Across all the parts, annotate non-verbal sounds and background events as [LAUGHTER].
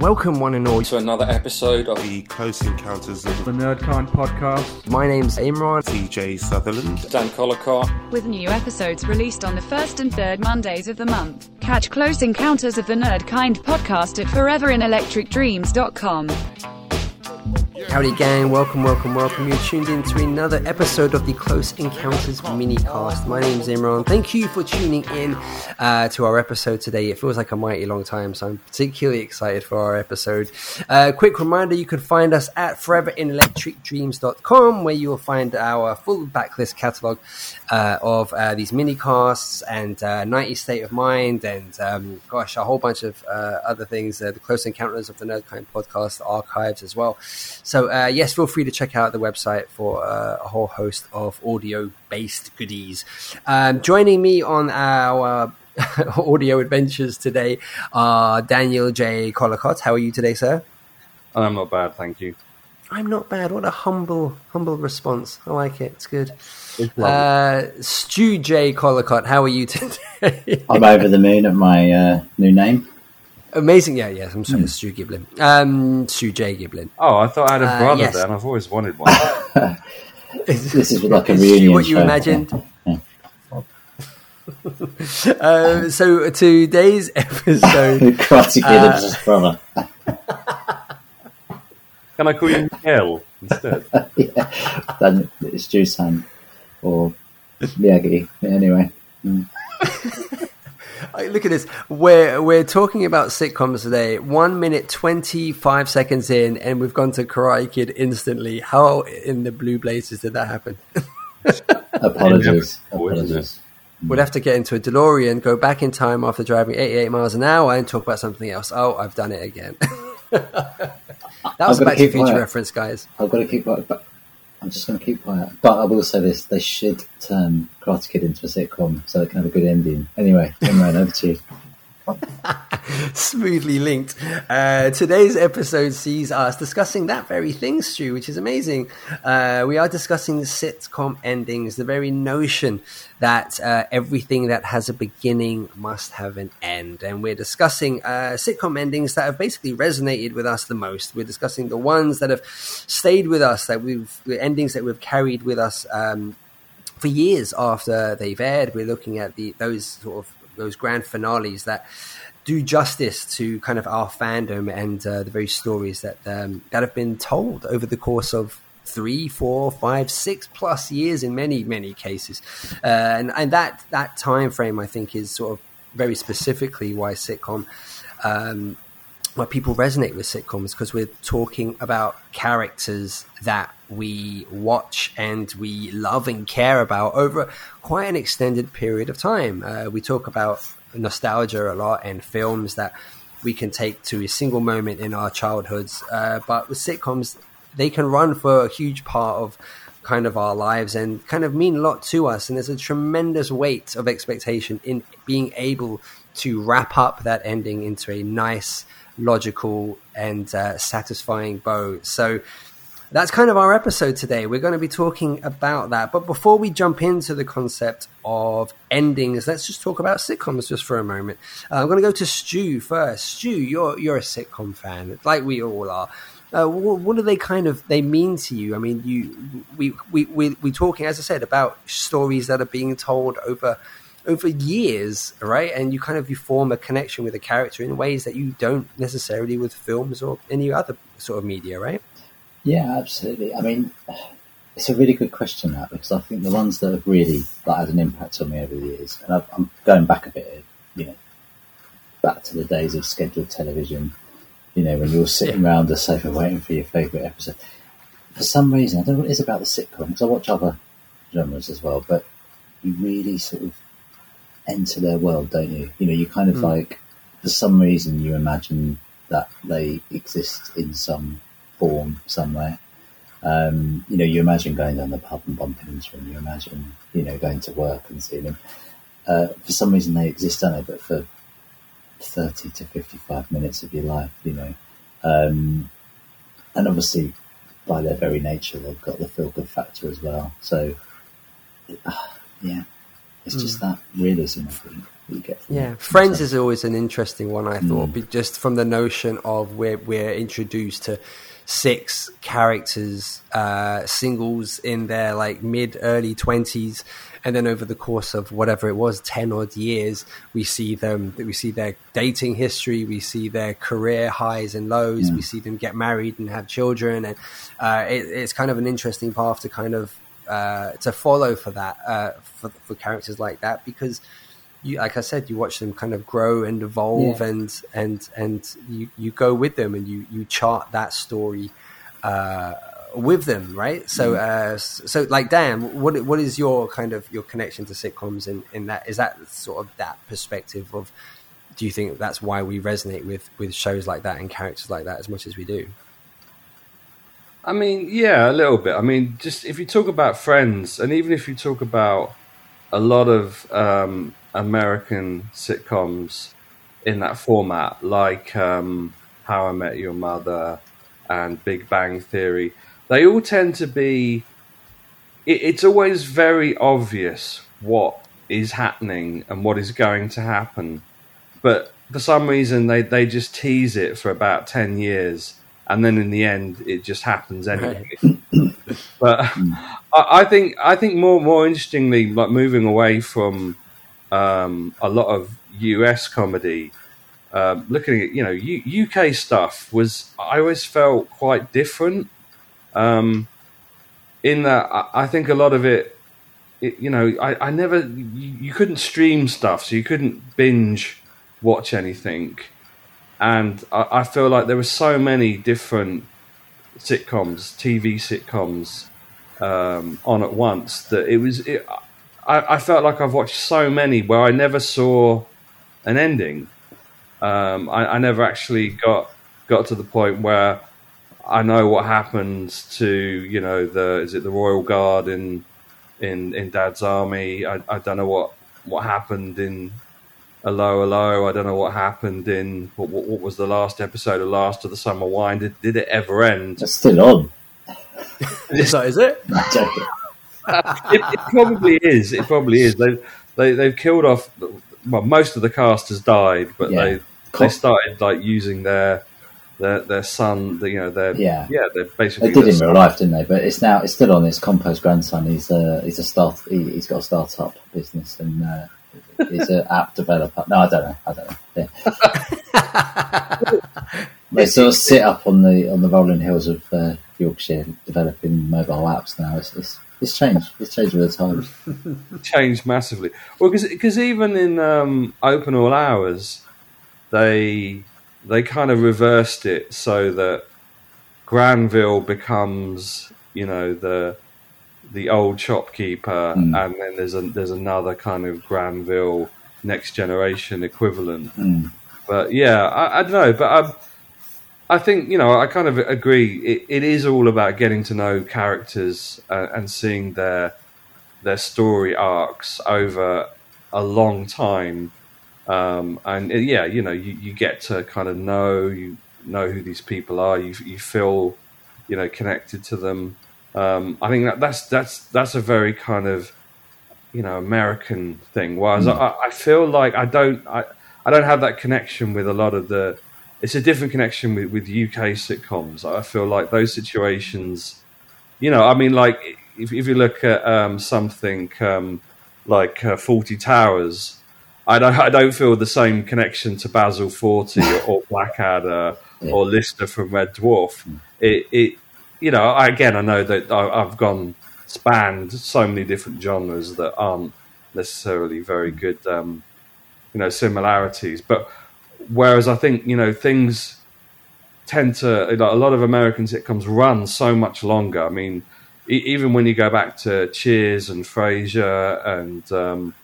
Welcome, one and all, to another episode of the Close Encounters of the Nerdkind podcast. My name's Imran. TJ Sutherland. Dan Collacott. With new episodes released on the first and third Mondays of the month. Catch Close Encounters of the Nerdkind podcast at foreverinelectricdreams.com. Howdy, gang. Welcome, welcome, welcome. You're tuned in to another episode of the Close Encounters minicast. My name's Imran. Thank you for tuning in uh, to our episode today. It feels like a mighty long time, so I'm particularly excited for our episode. Uh, quick reminder you can find us at foreverinelectricdreams.com, where you will find our full backlist catalog uh, of uh, these minicasts and uh, 90 State of Mind, and um, gosh, a whole bunch of uh, other things. Uh, the Close Encounters of the Nerdkind podcast archives as well. So, uh, yes, feel free to check out the website for a whole host of audio based goodies. Um, joining me on our [LAUGHS] audio adventures today are Daniel J. Collacott. How are you today, sir? I'm not bad, thank you. I'm not bad. What a humble, humble response. I like it. It's good. uh, Stu J. Collacott, how are you today? [LAUGHS] I'm over the moon at my uh, new name. Amazing, yeah, yes. I'm sorry, mm. Stu Giblin. Um, Stu J. Giblin. Oh, I thought I had a brother uh, yes. then. I've always wanted [LAUGHS] one. this is like a reunion. what you show. imagined? [LAUGHS] uh, so today's episode, Karate Kid uh, brother. Can I call you [LAUGHS] Miguel instead? [LAUGHS] yeah, then it's Jusan or Miyagi. Anyway. Mm. [LAUGHS] Look at this. We're we're talking about sitcoms today. One minute twenty five seconds in, and we've gone to Karate Kid instantly. How in the blue blazes did that happen? Apologies. Apologies. We'd have to get into a DeLorean, go back in time after driving 88 miles an hour, and talk about something else. Oh, I've done it again. [LAUGHS] that was a Back to the Future reference, guys. I've got to keep but I'm just going to keep quiet. But I will say this: they should turn Karate Kid into a sitcom so they can have a good ending. Anyway, Imran, over to you. [LAUGHS] Smoothly linked. Uh, today's episode sees us discussing that very thing, Stu, which is amazing. Uh, we are discussing sitcom endings, the very notion that uh, everything that has a beginning must have an end. And we're discussing uh, sitcom endings that have basically resonated with us the most. We're discussing the ones that have stayed with us, that we've, the endings that we've carried with us. Um, for years after they've aired, we're looking at the those sort of those grand finales that do justice to kind of our fandom and uh, the very stories that um, that have been told over the course of three, four, five, six plus years in many many cases, uh, and and that that time frame I think is sort of very specifically why sitcom. Um, why people resonate with sitcoms because we're talking about characters that we watch and we love and care about over quite an extended period of time. Uh, we talk about nostalgia a lot and films that we can take to a single moment in our childhoods. Uh, but with sitcoms, they can run for a huge part of kind of our lives and kind of mean a lot to us. And there's a tremendous weight of expectation in being able to wrap up that ending into a nice, logical, and uh, satisfying bow. So that's kind of our episode today. We're going to be talking about that. But before we jump into the concept of endings, let's just talk about sitcoms just for a moment. Uh, I'm going to go to Stu first. Stu, you're you're a sitcom fan, like we all are. Uh, what, do they kind of they mean to you? I mean, you we we we we talking as I said about stories that are being told over over years, right? And you kind of you form a connection with a character in ways that you don't necessarily with films or any other sort of media, right? Yeah, absolutely. I mean, it's a really good question that because I think the ones that have really like, had an impact on me over the years, and i am going back a bit, you know, back to the days of scheduled television. You know, when you're sitting yeah. around the sofa waiting for your favourite episode. For some reason, I don't know what it is about the sitcom because I watch other genres as well, but you really sort of enter their world, don't you? You know, you kind of mm. like, for some reason, you imagine that they exist in some form somewhere. Um, you know, you imagine going down the pub and bumping into them. You imagine, you know, going to work and seeing them. Uh, for some reason, they exist, don't they? But for thirty to fifty-five minutes of your life, you know, um, and obviously, by their very nature, they've got the feel-good factor as well. So, uh, [SIGHS] yeah, it's mm. just hmm. that realism, I think. you get. Yeah. Friends is always an interesting one. I thought, Mm. just from the notion of where we're introduced to six characters, uh, singles in their like mid early twenties, and then over the course of whatever it was, ten odd years, we see them. We see their dating history. We see their career highs and lows. We see them get married and have children, and uh, it, it's kind of an interesting path to kind of uh, to follow for that uh, for, for characters like that because you like I said, you watch them kind of grow and evolve, Yeah. and and and you you go with them, and you you chart that story uh, with them, right? So uh, so like Dan, what what is your kind of your connection to sitcoms in in that is that sort of that perspective of do you think that's why we resonate with with shows like that and characters like that as much as we do? I mean, yeah, a little bit. I mean, just if you talk about Friends, and even if you talk about a lot of um, American sitcoms in that format, like um, How I Met Your Mother and Big Bang Theory, they all tend to be. It, it's always very obvious what is happening and what is going to happen, but for some reason they, they just tease it for about 10 years and then in the end it just happens anyway but I, I think i think more more interestingly like moving away from um, a lot of us comedy um, looking at you know U- uk stuff was i always felt quite different um, in that I, I think a lot of it it, you know, I, I never, you, you couldn't stream stuff, so you couldn't binge watch anything. And I, I feel like there were so many different sitcoms, TV sitcoms, um, on at once that it was, it, I, I felt like I've watched so many where I never saw an ending. Um, I, I never actually got got to the point where I know what happens to you know the is it the Royal Guard in in in Dad's army. I, I don't know what what happened in Hello Hello. I don't know what happened in what, what, what was the last episode of Last of the Summer Wine. Did, did it ever end? It's still on. [LAUGHS] so is it? [LAUGHS] It, it probably is. It probably is. They they they've killed off. Well, most of the cast has died, but Yeah. they they started like using their their their son. The, you know, their Yeah. yeah. They're basically They did in son. real life, didn't they? But it's now it's still on. His compost grandson. He's a he's a start. He, he's got a startup business and uh, he's an app developer. No, I don't know. I don't know. Yeah. [LAUGHS] they sort of sit up on the on the rolling hills of uh, Yorkshire, developing mobile apps now. It's, it's it's changed. It's changed with the times. [LAUGHS] changed massively. Well, because because even in um, Open All Hours, they they kind of reversed it so that Granville becomes, you know, the the old shopkeeper, Mm. and then there's a there's another kind of Granville next generation equivalent. Mm. But yeah, I, I don't know, but I, I think you know I kind of agree. It, it is all about getting to know characters uh, and seeing their their story arcs over a long time. Um, and uh, yeah, you know, you, you get to kind of know you know who these people are. You you feel you know connected to them. Um, I think that that's that's that's a very kind of you know American thing. Whereas I, I feel like I don't I, I don't have that connection with a lot of the. It's a different connection with, with UK sitcoms. I feel like those situations, you know, I mean, like if, if you look at um, something um, like uh, Fawlty Towers, I don't I don't feel the same connection to Basil Fawlty or, or Blackadder Yeah. or Lister from Red Dwarf. It, it you know, I, again, I know that I, I've gone spanned so many different genres that aren't necessarily very good, um, you know, similarities. But whereas I think you know things tend to like, a lot of American sitcoms run so much longer. I mean, e- even when you go back to Cheers and Frasier and um,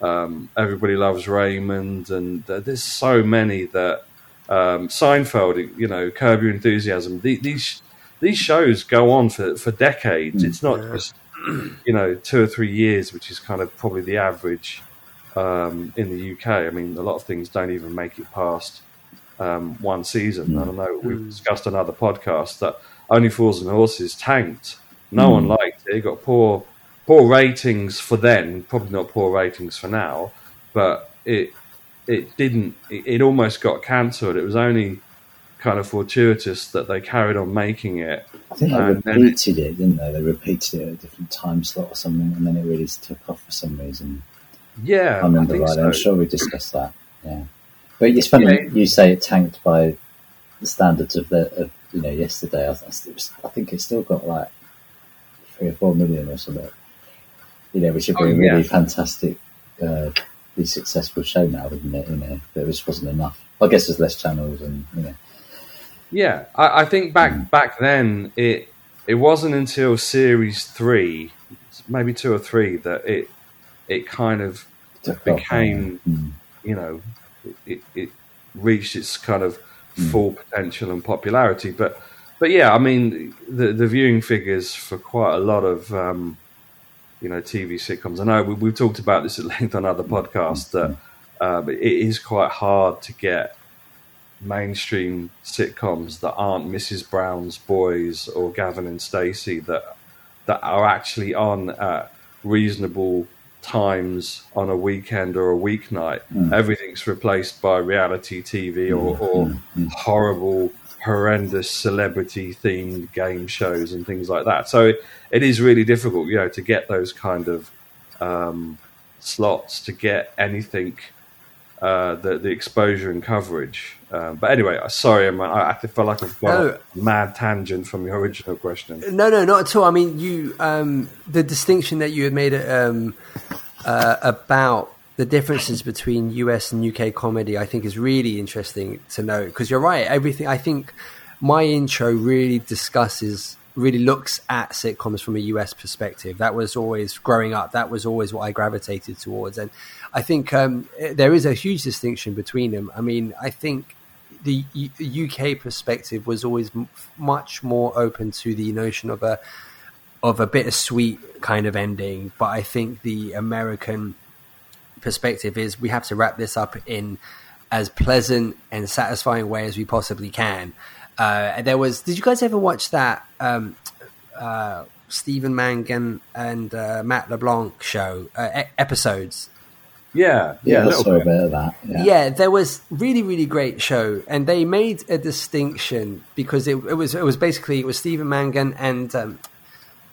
um, Everybody Loves Raymond, and uh, there's so many that um, Seinfeld, you know, Curb Your Enthusiasm. The, these these shows go on for, for decades. It's not just [CLEARS THROAT] you know two or three years, which is kind of probably the average um, in the UK. I mean, a lot of things don't even make it past um, one season. I don't know. We've discussed on other podcasts that Only Fools and Horses tanked. No one liked it. It got poor poor ratings for then. Probably not poor ratings for now. But it it didn't. It, it almost got cancelled. It was only kind of fortuitous that they carried on making it. I think they And then it- repeated it, didn't they? They repeated it at a different time slot or something, and then it really took off for some reason. Yeah, I remember think right. so. I'm sure we discussed that. Yeah, but it's funny Yeah. you say it tanked by the standards of the of you know yesterday. I, I, it was- I think it's still got like three or four million or something. You know, which would be Oh, a really yeah. fantastic, uh, successful show now, wouldn't it? You know, but it just wasn't enough. I guess there's less channels, and you know, Yeah, I, I think back Mm. back then it it wasn't until series three, maybe two or three, that it it kind of Became- Mm. you know it, it, it reached its kind of Mm. full potential and popularity. But but yeah, I mean the the viewing figures for quite a lot of um, you know TV sitcoms. I know we, we've talked about this at length on other podcasts that uh, it is quite hard to get mainstream sitcoms that aren't Mrs. Brown's Boys or Gavin and Stacey that that are actually on at reasonable times on a weekend or a weeknight. Hmm. Everything's replaced by reality TV or, hmm, or hmm, horrible, horrendous celebrity themed game shows and things like that. So it, it is really difficult, you know, to get those kind of um, slots to get anything uh, the the exposure and coverage. Uh, but anyway, uh, sorry, I'm, I, I feel like I've got No. a mad tangent from your original question. No, no, not at all. I mean, you um, the distinction that you had made um, uh, about the differences between US and UK comedy, I think, is really interesting to know because you're right. Everything I think my intro really discusses, really looks at sitcoms from a US perspective. That was always growing up. That was always what I gravitated towards, and I think um, there is a huge distinction between them. I mean, I think the U- UK perspective was always m- much more open to the notion of a of a bittersweet kind of ending, but I think the American perspective is we have to wrap this up in as pleasant and satisfying way as we possibly can. Uh, there was, did you guys ever watch that um, uh, Stephen Mangan and uh, Matt LeBlanc show uh, e- episodes? Yeah, Yeah, yeah, a I little saw a bit. bit of that. yeah. Yeah. there was really really great show and they made a distinction because it, it was it was basically it was Stephen Mangan and um,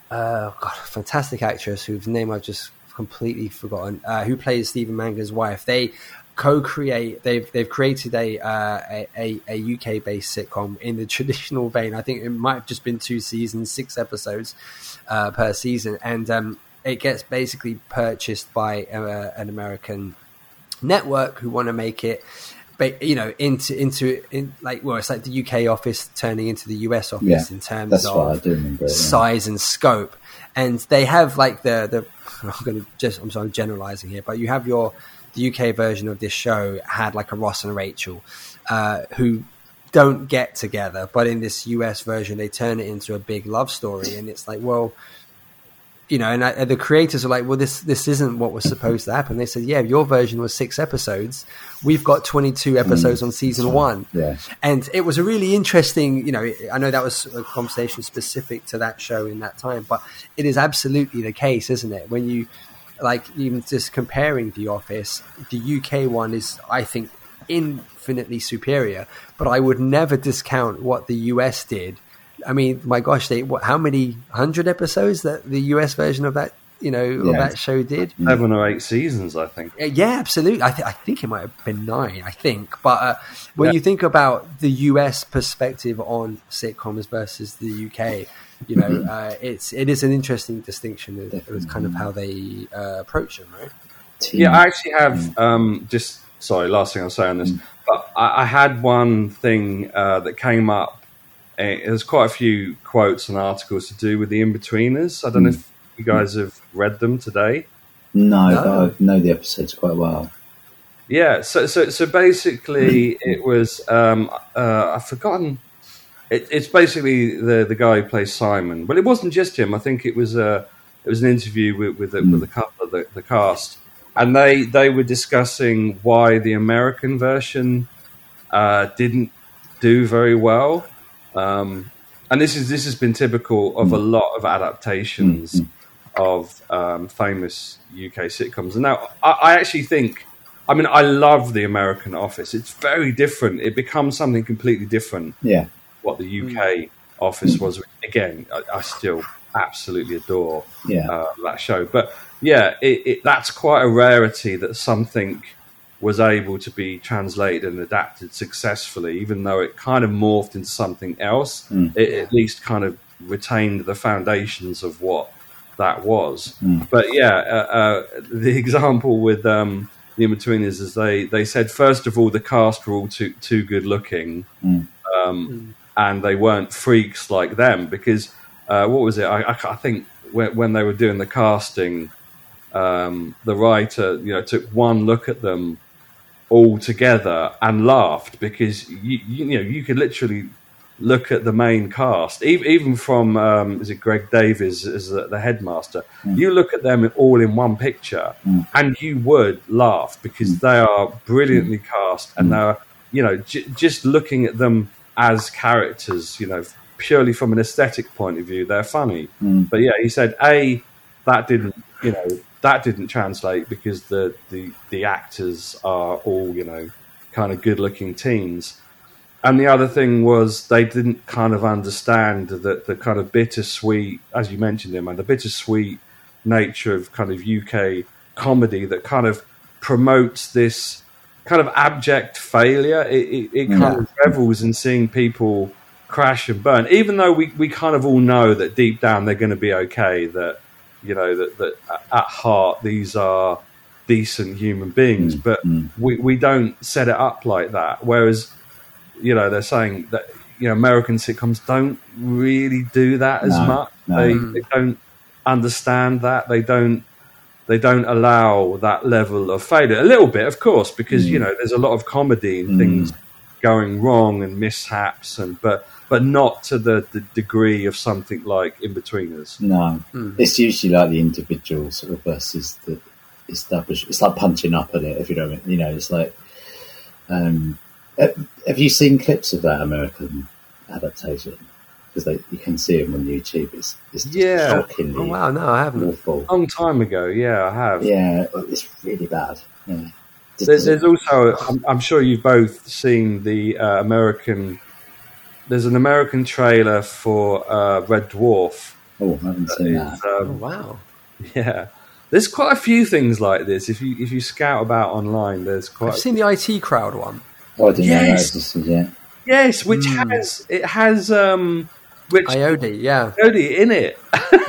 uh, God, a fantastic actress whose name I've just completely forgotten uh, who plays Stephen Mangan's wife they co-create they've they've created a uh, a, a, UK based sitcom in the [LAUGHS] traditional vein I think it might have just been two seasons six episodes uh, per season and um, it gets basically purchased by uh, an American network who want to make it but you know into into in like well it's like the UK office turning into the US office Yeah, in terms of remember. it, yeah. size and scope and they have like the the [LAUGHS] I'm going to just I'm sorry I'm generalizing here but you have your the UK version of this show had like a Ross and Rachel uh, who don't get together but in this US version they turn it into a big love story and it's like well you know, and I, the creators are like, well, this this isn't what was supposed to happen. They said, yeah, your version was six episodes. We've got 22 episodes on season one. Yeah. And it was a really interesting, you know, I know that was a conversation specific to that show in that time, but it is absolutely the case, isn't it? When you, like, even just comparing The Office, the UK one is, I think, infinitely superior, but I would never discount what the US did. I mean, my gosh, they what? How many hundred episodes that the US version of that, you know, of Yeah. that show did? Seven or eight seasons, I think. Uh, Yeah, absolutely. I, th- I think it might have been nine. I think, but uh, when Yeah. you think about the US perspective on sitcoms versus the UK, you know, uh, it's it is an interesting distinction. It, it was kind of how they uh, approach them, right? Team- Yeah, I actually have um, just sorry. Last thing I'll say on this, but I, I had one thing uh, that came up. Uh, There's quite a few quotes and articles to do with the in-betweeners. I don't know if you guys have read them today. no, No. but I know the episodes quite well. Yeah, so so so basically, it was um, uh, I've forgotten. It, it's basically the the guy who plays Simon. But it wasn't just him. I think it was a it was an interview with with a, with a couple of the, the cast, and they they were discussing why the American version uh, didn't do very well. Um, and this is this has been typical of a lot of adaptations of um, famous UK sitcoms. And now I, I actually think I mean, I love the American Office. It's very different. It becomes something completely different. Yeah. What the UK Office was. Again, I, I still absolutely adore Yeah. uh, that show. But yeah, it, it, that's quite a rarity that something was able to be translated and adapted successfully, even though it kind of morphed into something else. It at least kind of retained the foundations of what that was. But yeah, uh, uh, the [LAUGHS] example with um, the in betweeners is they they said first of all the cast were all too too good looking, um, and they weren't freaks like them because uh, what was it? I, I, I think when, when they were doing the casting, um, the writer you know took one look at them all together and laughed because you, you, you know you could literally look at the main cast, even, even from um, is it Greg Davies as the, the headmaster. You look at them all in one picture, and you would laugh because they are brilliantly cast, and they're you know j- just looking at them as characters, you know, purely from an aesthetic point of view, they're funny. Mm. But yeah, he said a that didn't you know that didn't translate because the the the actors are all you know kind of good looking teens and the other thing was they didn't kind of understand that the kind of bittersweet, as you mentioned him, and the bittersweet nature of kind of UK comedy that kind of promotes this kind of abject failure. It, it, it kind of revels in seeing people crash and burn, even though we, we kind of all know that deep down they're going to be okay. That you know that that at heart these are decent human beings, mm. but mm. we we don't set it up like that. Whereas you know they're saying that you know American sitcoms don't really do that as No, much. no. They, mm. they don't understand that. They don't they don't allow that level of failure. A little bit, of course, because Mm. you know there's a lot of comedy and things going wrong and mishaps, and but but not to the, the degree of something like In Betweeners. No, it's usually like the individual sort of versus the established. It's like punching up at it, if you know what I mean. You know, it's like. Um, have have you seen clips of that American adaptation? Because you can see them on YouTube. It's, it's Yeah. shockingly Oh wow, no, I haven't. awful. Long time ago, yeah, I have. Yeah, it's really bad. Yeah. There's, there's also, I'm, I'm sure you've both seen the uh, American. There's an American trailer for uh, Red Dwarf. oh, I haven't seen It's, that. Oh um, wow. yeah, there's quite a few things like this. If you if you scout about online, there's quite I've seen the IT crowd one. Oh, I didn't know that yes. existed yet. yes, which has it has um, Rich Ayoade, yeah, Cody in it,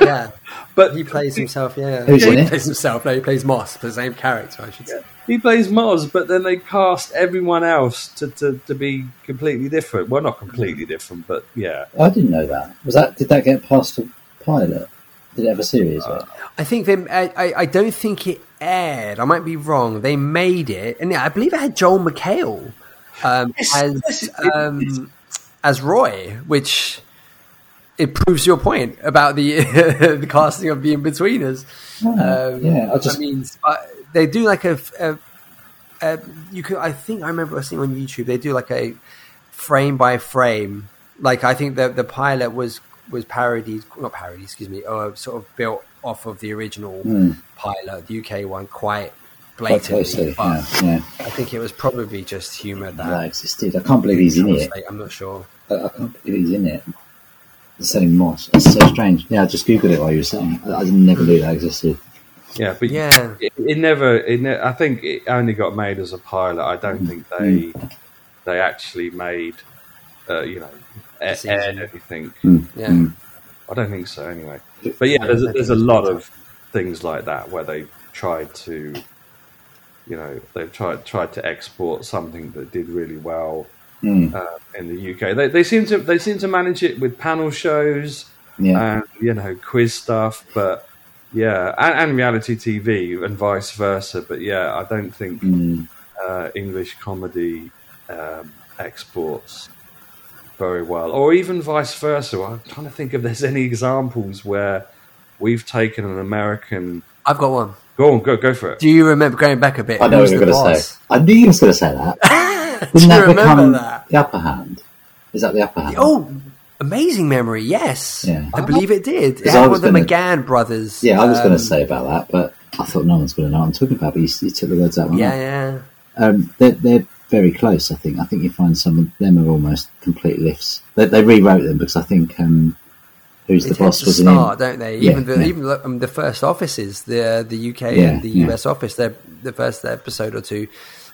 yeah. but He plays himself, yeah. Who's in he it? plays himself. No, he plays Moss, the same character, I should say. he plays Moss, but then they cast everyone else to, to, to be completely different. Well, not completely different, but yeah. I didn't know that. Was that did that get past a pilot? Did it have a series? Uh, I think they. I, I, I don't think it aired. I might be wrong. They made it, and I believe it had Joel McHale um, Yes, as yes, um, as Roy, which it proves your point about the [LAUGHS] the casting of the In-Betweeners. Oh, yeah, I just- mean, they do like a, a, a. You could. I think I remember seeing on YouTube. They do like a frame by frame. Like I think the the pilot was was parodied, not parodied, excuse me, uh, sort of built off of the original pilot, the UK one, quite. Quite blatantly. but Yeah, yeah. I think it was probably just humour that. That existed. I can't believe he's in it. I'm not sure. I, I can't believe he's in it. They're selling moss. It's so strange. Yeah, I just googled it while you were saying. I, I never knew that existed. Yeah, but Yeah. it, it never. It ne- I think it only got made as a pilot. I don't think mm. they mm. they actually made, uh, you know, a- season. aired anything. Mm. Yeah. I don't think so. Anyway, but yeah, there's a, there's a lot of things like that where they tried to, you know, they've tried tried to export something that did really well Mm. uh, in the UK. They, they seem to they seem to manage it with panel shows Yeah. and you know quiz stuff, but yeah, and, and reality TV and vice versa. But yeah, I don't think Mm. uh, English comedy um, exports very well, or even vice versa. I'm trying to think if there's any examples where we've taken an American. I've got one. Go on, go go for it. Do you remember going back a bit? I know who what you the were going to say. I knew you was going to say that. [LAUGHS] Didn't [LAUGHS] that remember become that? the upper hand? Is that the upper hand? Oh, amazing memory. Yes, Yeah. I believe it did. It had one was of the McGann brothers. yeah, I was going um, to say about that, but I thought no one's going to know what I'm talking about. But you, you took the words out. Yeah, yeah. Um, they're, they're very close. I think. I think you find some of them are almost complete lifts. They, they rewrote them because I think um, who's the boss was start, in. don't they? Yeah, even the yeah. even the, um, the first offices, the the UK Yeah, and the. US office, they're the first episode or two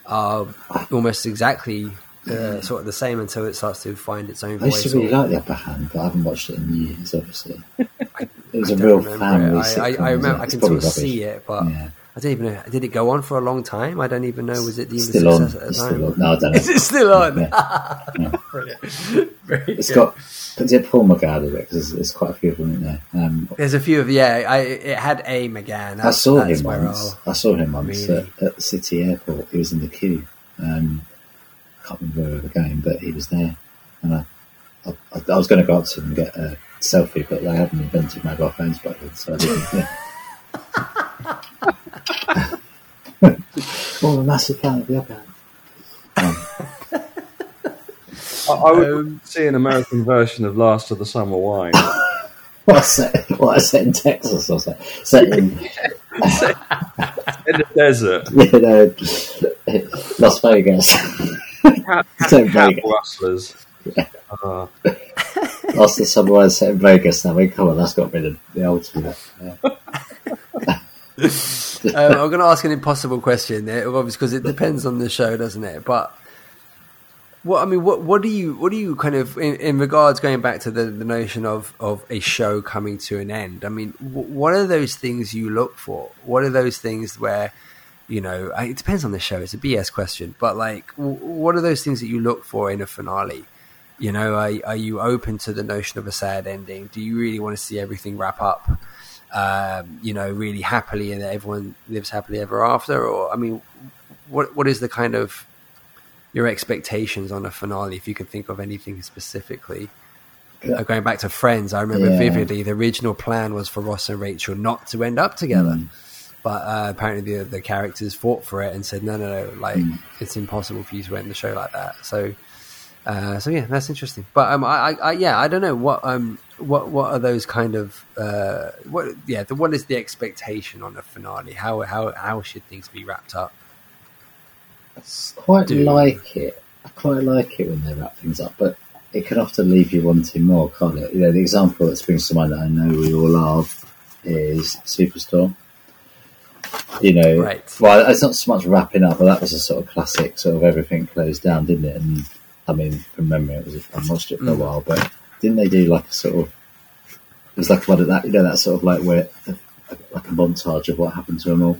are almost exactly uh, sort of the same until it starts to find its own I used to really like the upper hand, but I haven't watched it in years. Obviously, [LAUGHS] it was I a real family it. I, I, I remember? I can sort of rubbish. see it, but Yeah. I don't even know. Did it go on for a long time? I don't even know. Was it deemed Still on. at the It's time? still on. No, I don't know. [LAUGHS] Is it still on? [LAUGHS] Yeah. Brilliant. [LAUGHS] Very It's good. got. Is it Paul McGann in it? Because there's, there's quite a few of them in there. Um, There's a few of yeah. I it had a McGann. I saw him once. I saw him once Really? at, at the City Airport. He was in the queue. Um, I can't remember the game, but he was there, and I, I, I was going to go up to him and get a selfie, but they hadn't invented mobile phones back then, so I didn't. Yeah. Oh, a massive fan of the upper hand. I, I would Um, see an American version of Last of the Summer Wine. [LAUGHS] What set? What set in Texas or set? Set in [LAUGHS] in the desert. [LAUGHS] you know, Las Vegas. Cat, cat Vegas. rustlers. Uh, Lost the Subway set in Vegas. Now, I mean, come on, that's got to be the, the ultimate. Yeah. I'm going to ask an impossible question, obviously, because it depends on the show, doesn't it? But what I mean, what what do you what do you kind of in, in regards going back to the, the notion of of a show coming to an end? I mean, wh- what are those things you look for? What are those things where you know it depends on the show? It's a BS question, but like, wh- what are those things that you look for in a finale? You know, are, are you open to the notion of a sad ending? Do you really want to see everything wrap up? Um, you know, really happily and that everyone lives happily ever after? Or, I mean, what what is the kind of your expectations on a finale, if you can think of anything specifically? Uh, going back to Friends, I remember Yeah. vividly the original plan was for Ross and Rachel not to end up together. Mm. But uh, apparently the the characters fought for it and said no, no, no, like Mm. it's impossible for you to end the show like that. So, uh, so yeah, that's interesting. But um, I, I, I, yeah, I don't know what um, what what are those kind of uh, what yeah, the, what is the expectation on a finale? How how how should things be wrapped up? I quite Do- like it. I quite like it when they wrap things up, but it can often leave you wanting more, can't it? You know, the example that springs to mind that I know we all love is Superstore. You know, Right. well, it's not so much wrapping up, but that was a sort of classic, sort of everything closed down, didn't it? And I mean, from memory, it was I watched it for a Mm. while, but didn't they do like a sort of? It was like one of that, you know, that sort of like where like a montage of what happened to them all.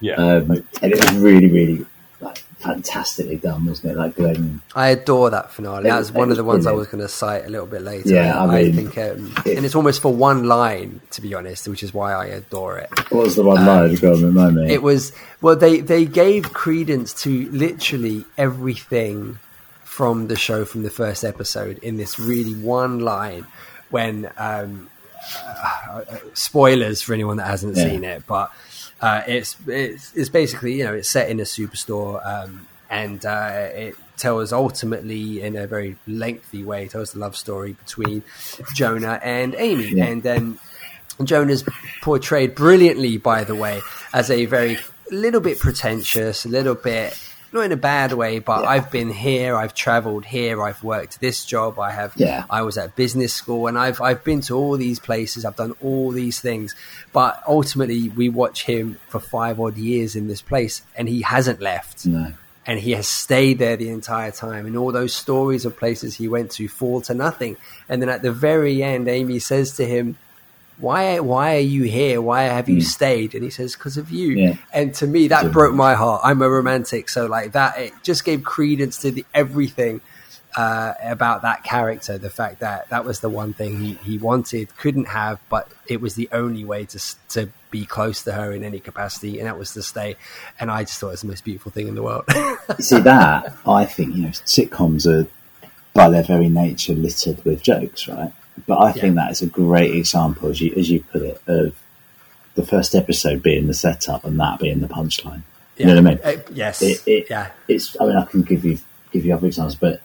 yeah. Um, and it was really, really like fantastically done, wasn't it? Like Glenn, I adore that finale. It That's was- one of the was ones I was going to cite a little bit later. Yeah, I mean, think, um, it- and it's almost for one line, to be honest, which is why I adore it. what was the one line? Go on, remind me. It was well, they they gave credence to literally everything from the show from the first episode in this really one line. When um, uh, spoilers for anyone that hasn't Yeah. seen it, but uh, it's, it's it's basically you know it's set in a superstore um, and uh, it tells ultimately in a very lengthy way tells the love story between Jonah and Amy, Yeah. and then Jonah's portrayed brilliantly, by the way, as a very little bit pretentious, a little bit not in a bad way, but Yeah. I've been here, I've travelled here, I've worked this job, I have, Yeah. I was at business school, and I've I've been to all these places, I've done all these things, but ultimately we watch him for five odd years in this place, and he hasn't left no. and he has stayed there the entire time. And all those stories of places he went to fall to nothing. And then at the very end, Amy says to him, "Why? Why are you here? Why have you stayed?" And he says, "Because of you." Yeah. And to me, that Yeah. broke my heart. I'm a romantic, so like that, it just gave credence to the everything. Uh, about that character, the fact that that was the one thing he, he wanted, couldn't have, but it was the only way to to be close to her in any capacity, and that was to stay. And I just thought it was the most beautiful thing in the world. You [LAUGHS] see that? I think you know sitcoms are by their very nature littered with jokes, right? But I think Yeah. that is a great example, as you as you put it, of the first episode being the setup and that being the punchline. You know what I mean? Uh, yes. It, it, yeah. It's. I mean, I can give you give you other examples, but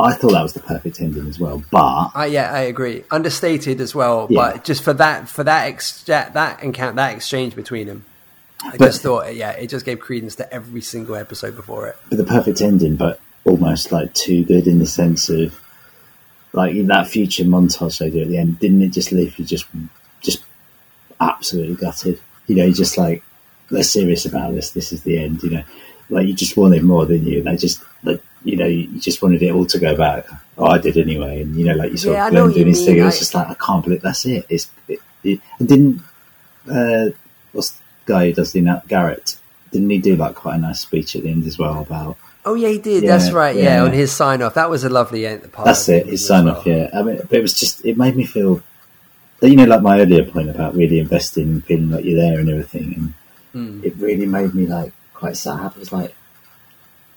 I thought that was the perfect ending as well. But I, yeah, I agree. Understated as well, Yeah. but just for that, for that ex- that that encounter, that exchange between them. I But- just thought, yeah, it just gave credence to every single episode before it. but the perfect ending, but almost like too good in the sense of like that future montage they do at the end. Didn't it just leave you just just absolutely gutted? You know, you're just like they're serious about this. This is the end. You know, like you just wanted more, didn't you? They just like you know you just wanted it all to go back. Oh, I did anyway, and you know, like you saw Yeah, Glenn doing his thing. It was just like I can't believe that's it. It's it, it, and didn't uh, what's the guy who does the Garrett? Didn't he do like quite a nice speech at the end as well about Oh yeah, he did. Yeah, That's right. Yeah, yeah. on his sign off, that was a lovely end. The part That's it. His sign well. off. Yeah. I mean, but it was just. It made me feel. You know, like my earlier point about really investing and feeling like you're there and everything, and Hmm. it really made me like quite sad. I was like,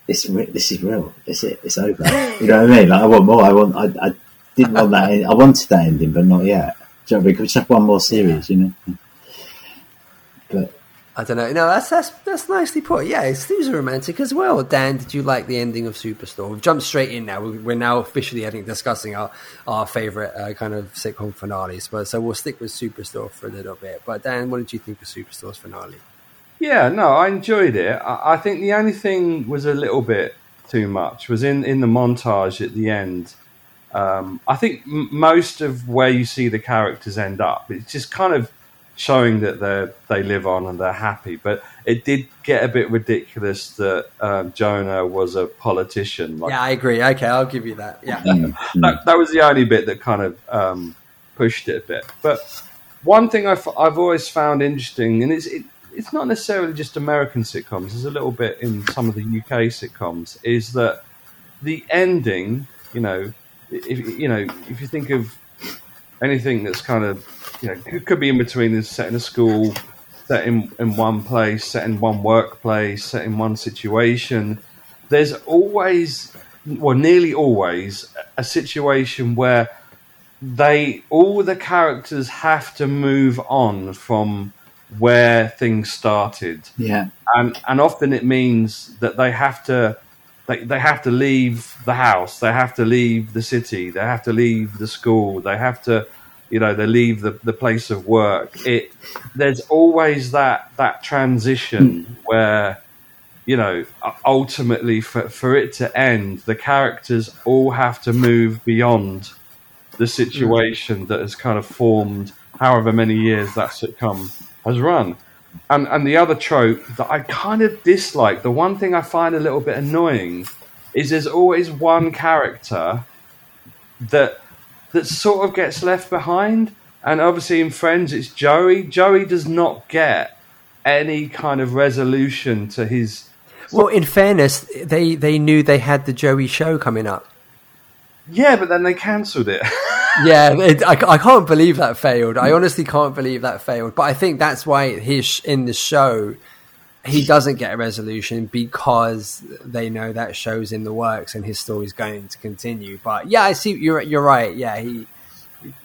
"This, this is real. It's it. It's over." [LAUGHS] you know what I mean? Like, I want more. I want. I, I didn't want that. I wanted that ending, but not yet. Do you know what I mean? Could just have one more series? You know. I don't know. No, that's that's that's nicely put. Yeah, Steve's a romantic as well. Dan, did you like the ending of Superstore? We've jumped straight in now. We- We're now officially, I think, discussing our our favorite uh, kind of sitcom finales. But so we'll stick with Superstore for a little bit. But Dan, what did you think of Superstore's finale? Yeah, no, I enjoyed it. I, I think the only thing was a little bit too much was in, in the montage at the end. Um, I think m- most of where you see the characters end up, it's just kind of showing that they they live on and they're happy. But it did get a bit ridiculous that um, Jonah was a politician. Like, Yeah, I agree. Okay, I'll give you that. Yeah. mm, mm. that, that was the only bit that kind of um, pushed it a bit. But one thing I've, I've always found interesting, and it's it, it's not necessarily just American sitcoms. There's a little bit in some of the UK sitcoms. Is that the ending? You know, if you know, if you think of anything that's kind of you know it could be in between is set in a school, set in, in one place, set in one workplace, set in one situation. There's always, well, nearly always, a situation where they all the characters have to move on from where things started yeah. and and often it means that they have to they, they have to leave the house. They have to leave the city. They have to leave the school. They have to you know they leave the, the place of work. It there's always that that transition hmm. where you know ultimately for, for it to end the characters all have to move beyond the hmm. situation that has kind of formed however many years that sitcom has run and and the other trope that I kind of dislike, the one thing I find a little bit annoying, is there's always one character that that sort of gets left behind. And obviously in Friends, it's Joey. Joey does not get any kind of resolution to his. Well, in fairness, they they knew they had the Joey show coming up. Yeah, but then they cancelled it. [LAUGHS] yeah, it, I, I can't believe that failed. I honestly can't believe that failed. But I think that's why his in the show he doesn't get a resolution because they know that show's in the works and his story's going to continue. But yeah, I see you're you're right. Yeah, he.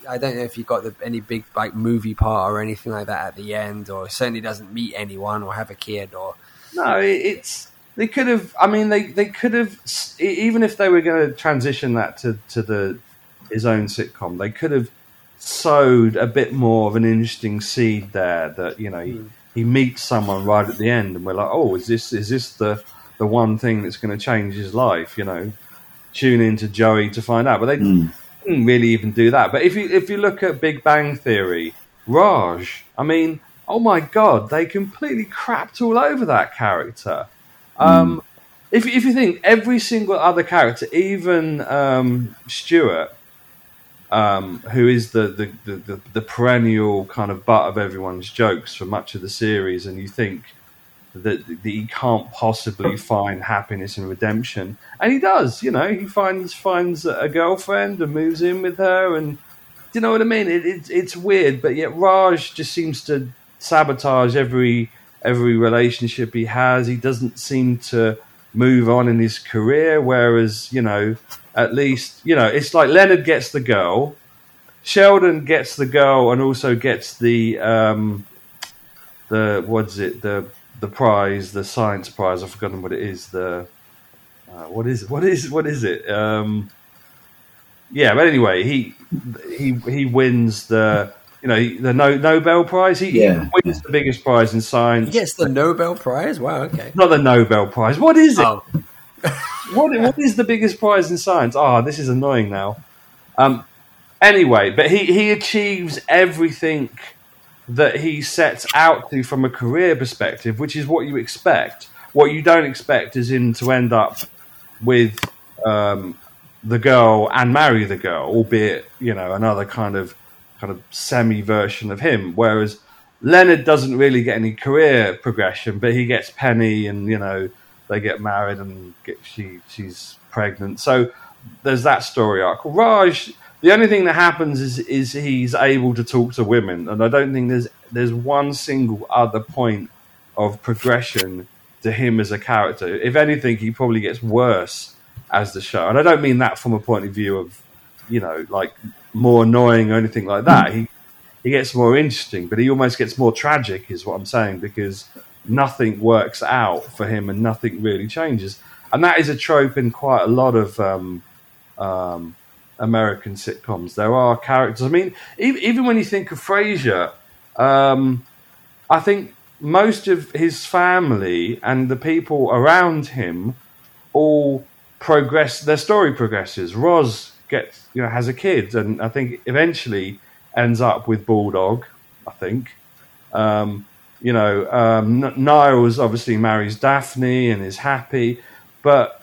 I don't know if he got the, any big like movie part or anything like that at the end, or certainly doesn't meet anyone or have a kid or. No, it- it's they could have. I mean, they they could have even if they were going to transition that to to the his own sitcom, they could have sowed a bit more of an interesting seed there. That you know he, he meets someone right at the end, and we're like, oh, is this is this the the one thing that's going to change his life? You know, tune into Joey to find out. But they Mm. didn't really even do that. But if you if you look at Big Bang Theory, Raj, I mean, oh my god, they completely crapped all over that character. Um, if if you think every single other character, even um, Stuart, um, who is the the, the, the the perennial kind of butt of everyone's jokes for much of the series, and you think that, that he can't possibly find happiness and redemption, and he does. You know, he finds finds a girlfriend and moves in with her, and you know what I mean? It, it, it's weird, but yet Raj just seems to sabotage every every relationship he has. He doesn't seem to move on in his career, whereas you know, at least you know, it's like Leonard gets the girl, Sheldon gets the girl, and also gets the um, the what's it the the prize, the science prize. I've forgotten what it is. The uh, what is what is what is it? Um, yeah, but anyway, he he he wins the you know the no, Nobel Prize. He, Yeah, he wins yeah. the biggest prize in science. Yes, the Nobel Prize. Wow. Okay. Not the Nobel Prize. What is it? Oh, [LAUGHS] What, what is the biggest prize in science? Oh, this is annoying now. Um, anyway, but he, he achieves everything that he sets out to from a career perspective, which is what you expect. What you don't expect is him to end up with um, the girl and marry the girl, albeit you know another kind of kind of semi version of him. Whereas Leonard doesn't really get any career progression, but he gets Penny, and you know they get married and get, she she's pregnant. So there's that story arc. Raj, the only thing that happens is is he's able to talk to women, and I don't think there's there's one single other point of progression to him as a character. If anything, he probably gets worse as the show, and I don't mean that from a point of view of you know like more annoying or anything like that. He he gets more interesting, but he almost gets more tragic, is what I'm saying, because nothing works out for him and nothing really changes. And that is a trope in quite a lot of um, um, American sitcoms. There are characters. I mean, even, even when you think of Frasier, um, I think most of his family and the people around him all progress. Their story progresses. Roz gets, you know, has a kid, and I think eventually ends up with Bulldog. I think. Um, you know, um, Niles obviously marries Daphne and is happy, but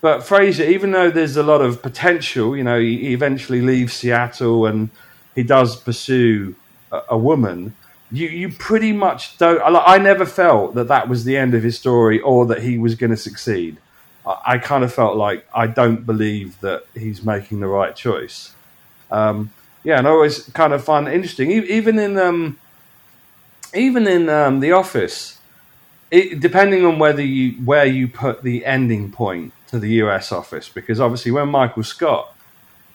but Frasier, even though there's a lot of potential, you know, he, he eventually leaves Seattle and he does pursue a, a woman. You you pretty much don't. I, I never felt that that was the end of his story or that he was going to succeed. I, I kind of felt like I don't believe that he's making the right choice. Um, yeah, and I always kind of find it interesting, even in um, even in um, the office, it, depending on whether you where you put the ending point to the US office, because obviously when Michael Scott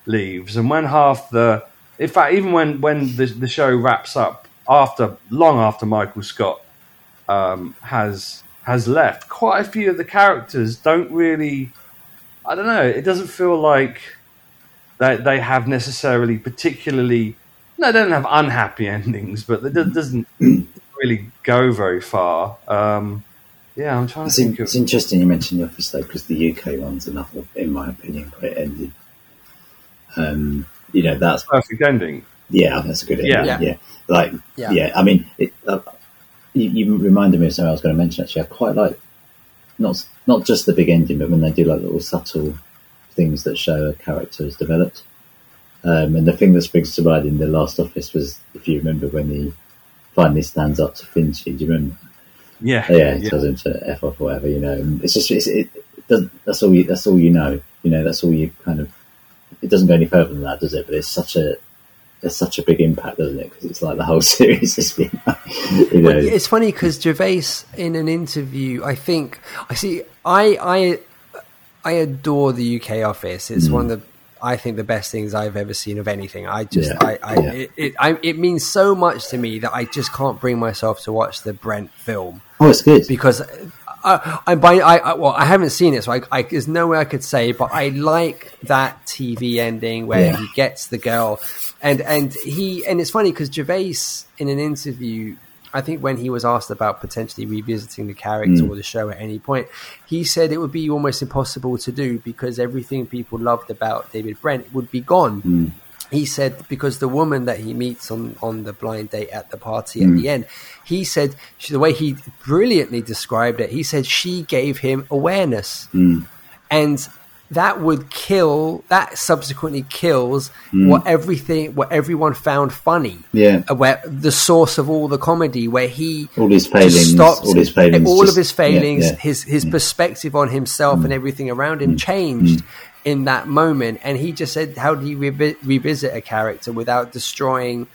leaves and when half the, in fact, even when when the, the show wraps up after long after Michael Scott um, has has left, quite a few of the characters don't really. I don't know. It doesn't feel like they they have necessarily particularly. No, they don't have unhappy endings, but it doesn't really go very far. Um, yeah, I'm trying to It's, in, think of. it's interesting you mentioned The Office though, because the UK one's enough, in my opinion, quite ended. Um, you know, that's perfect ending. yeah, that's a good Yeah. ending. Yeah, like Yeah. yeah. I mean, it, uh, you, you reminded me of something I was going to mention. Actually, I quite like not not just the big ending, but when they do like little subtle things that show a character has developed. Um, and the thing that springs to mind in the last office was, if you remember, when he finally stands up to Finchy. Do you remember? Yeah, Oh, yeah, he tells him to f off or whatever. You know, and it's just it's, it, it does, that's all you that's all you know. You know, that's all you kind of. It doesn't go any further than that, does it? But it's such a it's such a big impact, doesn't it? Because it's like the whole [LAUGHS] series has been, you know, It's funny because Gervais, in an interview, I think I see. I I I adore the UK office. It's one of the I think the best things I've ever seen of anything. I just Yeah, I, I yeah. it it, I it means so much to me that I just can't bring myself to watch the Brent film oh, it's good. because I, I by I, I well I haven't seen it, so I, I there's no way I could say, but I like that TV ending where Yeah. he gets the girl, and and he and it's funny because Gervais in an interview. I think when he was asked about potentially revisiting the character Mm. or the show at any point, he said it would be almost impossible to do because everything people loved about David Brent would be gone Mm. he said because the woman that he meets on, on the blind date at the party Mm. at the end, he said she, the way he brilliantly described it, he said she gave him awareness, Mm. and that would kill. That subsequently kills hmm. what everything, what everyone found funny. Yeah. Uh, where the source of all the comedy, where he All his failings, stopped, all his failings, all just- of his failings, yeah, yeah. his his hmm. perspective on himself and hmm. everything around him changed in that moment. And he just said, "How do you revi- revisit a character without destroying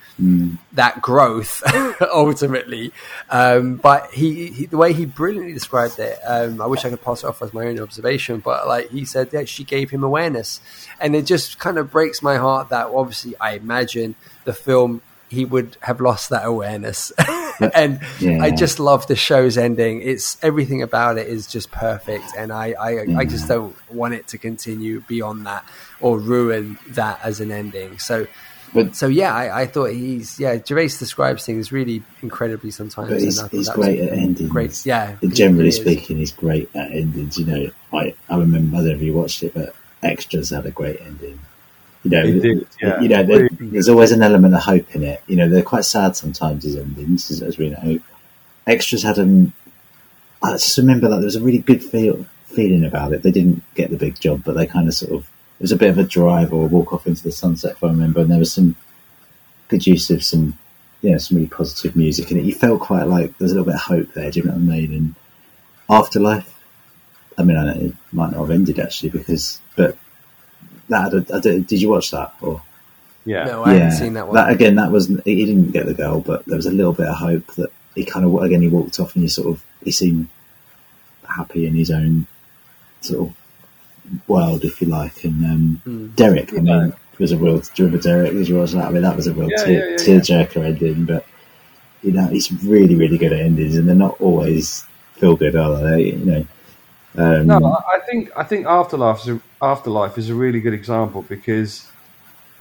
that growth [LAUGHS] ultimately?" Um, but he, he, the way he brilliantly described it, um, I wish I could pass it off as my own observation. But like he said, that she gave him awareness, and it just kind of breaks my heart that obviously I imagine the film he would have lost that awareness. [LAUGHS] and Yeah. I just love the show's ending. It's everything about it is just perfect, and I, I, I just don't want it to continue beyond that or ruin that as an ending. So, But So yeah, I, I thought he's yeah. Gervais describes things really incredibly sometimes. But he's, and he's that great at endings. Great, yeah. Generally he speaking, he's great at endings. You know, I, I remember, I don't know if you watched it, but Extras had a great ending. You know, yeah. you know, there, there's always an element of hope in it. You know, they're quite sad sometimes, his endings, as, as we know. Extras had an. I just remember that there was a really good feel feeling about it. They didn't get the big job, but they kind of sort of. It was a bit of a drive or a walk off into the sunset, if I remember, and there was some good use of some, you know, some really positive music in it. You felt quite like there's a little bit of hope there. Do you know what I mean? And Afterlife, I mean, I know it might not have ended actually because, but that had a, I don't- did you watch that or? Yeah. No, I haven't seen that one. again, that was he didn't get the girl, but there was a little bit of hope that he kind of again he walked off and he sort of he seemed happy in his own sort of world, if you like. And um, Hmm. Derek, I mean, was a real. Do you remember Derek? Did you watch that? I mean, that was a real Yeah, tear, yeah, yeah, tearjerker ending. But you know, he's really, really good at endings, and they're not always feel good, are they? You know. Um, No, I I think I think Afterlife is a, Afterlife is a really good example because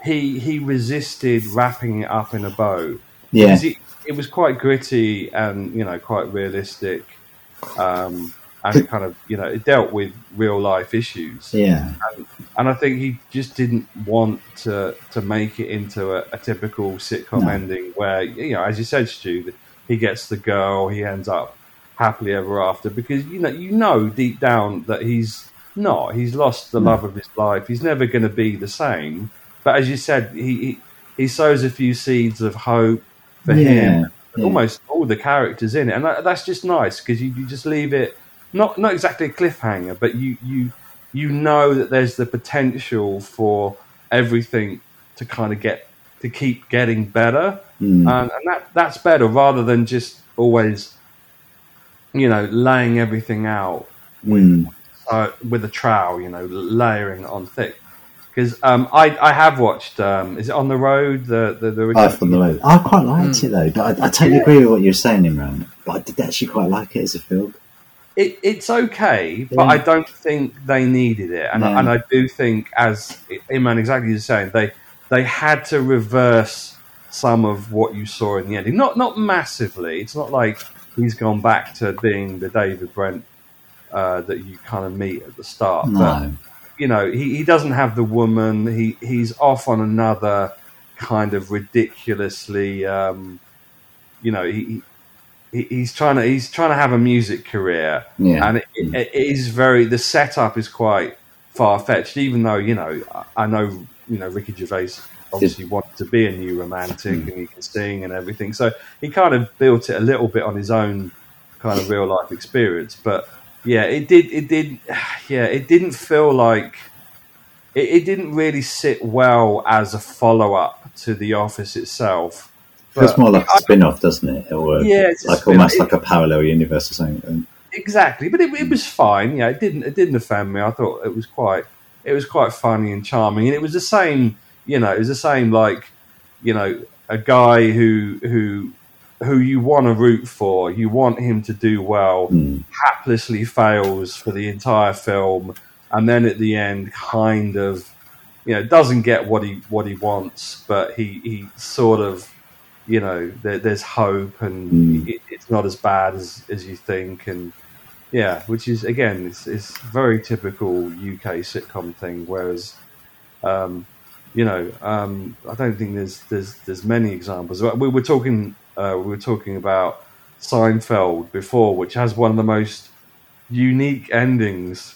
he he resisted wrapping it up in a bow. yeah, It, it was quite gritty and you know quite realistic, um, and kind of you know it dealt with real life issues. yeah, And I think he just didn't want to to make it into a, a typical sitcom No. ending where you know, as you said, Stu, he gets the girl, he ends up happily ever after because you know you know deep down that he's not. He's lost the love of his life. He's never going to be the same. But as you said, he he, he sows a few seeds of hope for Yeah, him. yeah. Almost all the characters in it, and that, that's just nice because you, you just leave it not not exactly a cliffhanger, but you you you know that there's the potential for everything to kind of get to keep getting better, Mm. and, and that that's better rather than just always, you know, laying everything out Mm. Uh, with a trowel, you know, layering on thick. Because um, I I have watched um, is it on the road the the, the Life on the road. I quite liked Hmm. it though, but I, I totally agree with what you're saying, Imran. But I did actually quite like it as a film. it, it's okay, but Yeah. I don't think they needed it, and, No. and I do think, as Imran exactly is saying, they they had to reverse some of what you saw in the ending. Not not massively. It's not like he's gone back to being the David Brent uh, that you kind of meet at the start. But you know, he, he doesn't have the woman. He he's off on another kind of ridiculously, um, you know, he, he he's trying to he's trying to have a music career, Yeah. and it, it, it is very the setup is quite far fetched. Even though you know, I I know you know Ricky Gervais obviously wanted to be a new romantic Mm. and he can sing and everything, so he kind of built it a little bit on his own kind of real life experience, but yeah, it did. It did. [SIGHS] Yeah, it didn't feel like it, it didn't really sit well as a follow up to The Office itself. But- more like a spin-off, doesn't it? Or Yeah, it's like almost like a parallel universe or something. exactly, but it, it was fine. Yeah, it didn't. It didn't offend me. I thought it was quite. It was quite funny and charming, and it was the same. You know, it was the same. Like, you know, a guy who who who you want to root for. You want him to do well. Mm. haplessly fails for the entire film, and then at the end, kind of, you know, doesn't get what he what he wants, but he he sort of, you know, there, there's hope, and Mm. it, it's not as bad as as you think, and yeah, which is again, it's, it's very typical UK sitcom thing. Whereas, um, you know, um, I don't think there's there's there's many examples. We were talking uh, we were talking about Seinfeld before, which has one of the most unique endings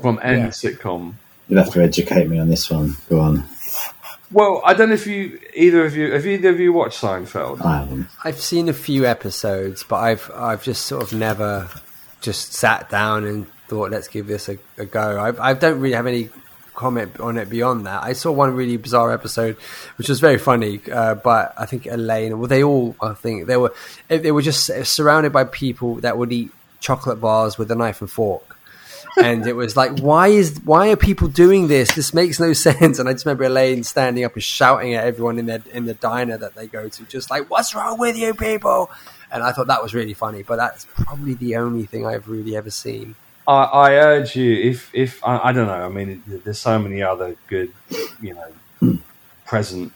from any Yeah. sitcom. You'll have to educate me on this one. Go on. Well, I don't know if you either of you have either of you watched Seinfeld. I haven't. I've seen a few episodes, but I've I've just sort of never just sat down and thought, let's give this a, a go. I, I don't really have any comment on it beyond that. I saw one really bizarre episode, which was very funny, uh, but I think Elaine, well, they all, I think they were they were just surrounded by people that would eat chocolate bars with a knife and fork. and it was like, why is why are people doing this? This makes no sense. And I just remember Elaine standing up and shouting at everyone in the in the diner that they go to, just like, "What's wrong with you people?" And I thought that was really funny. But that's probably the only thing I've really ever seen. I, I urge you, if if I, I don't know, I mean, there's so many other good, you know, present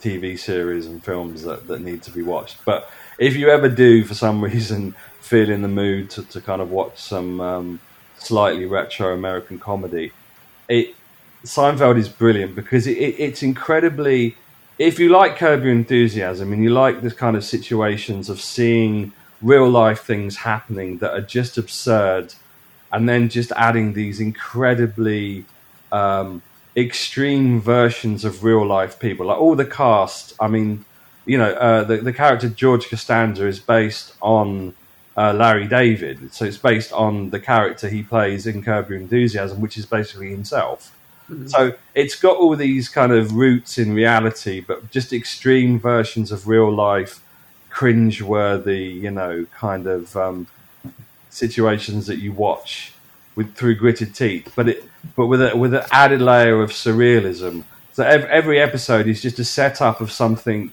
TV series and films that, that need to be watched. But if you ever do, for some [LAUGHS] reason, feel in the mood to, to kind of watch some um, slightly retro American comedy, it Seinfeld is brilliant because it, it, it's incredibly. If you like Curb Your Enthusiasm and you like this kind of situations of seeing real life things happening that are just absurd, and then just adding these incredibly um, extreme versions of real life people, like all the cast. I mean, you know, uh, the the character George Costanza is based on uh, Larry David, so it's based on the character he plays in Curb Your Enthusiasm, which is basically himself. So it's got all these kind of roots in reality, but just extreme versions of real life, cringe-worthy, you know, kind of um, situations that you watch with through gritted teeth. But it, but with a with an added layer of surrealism. So every, every episode is just a setup of something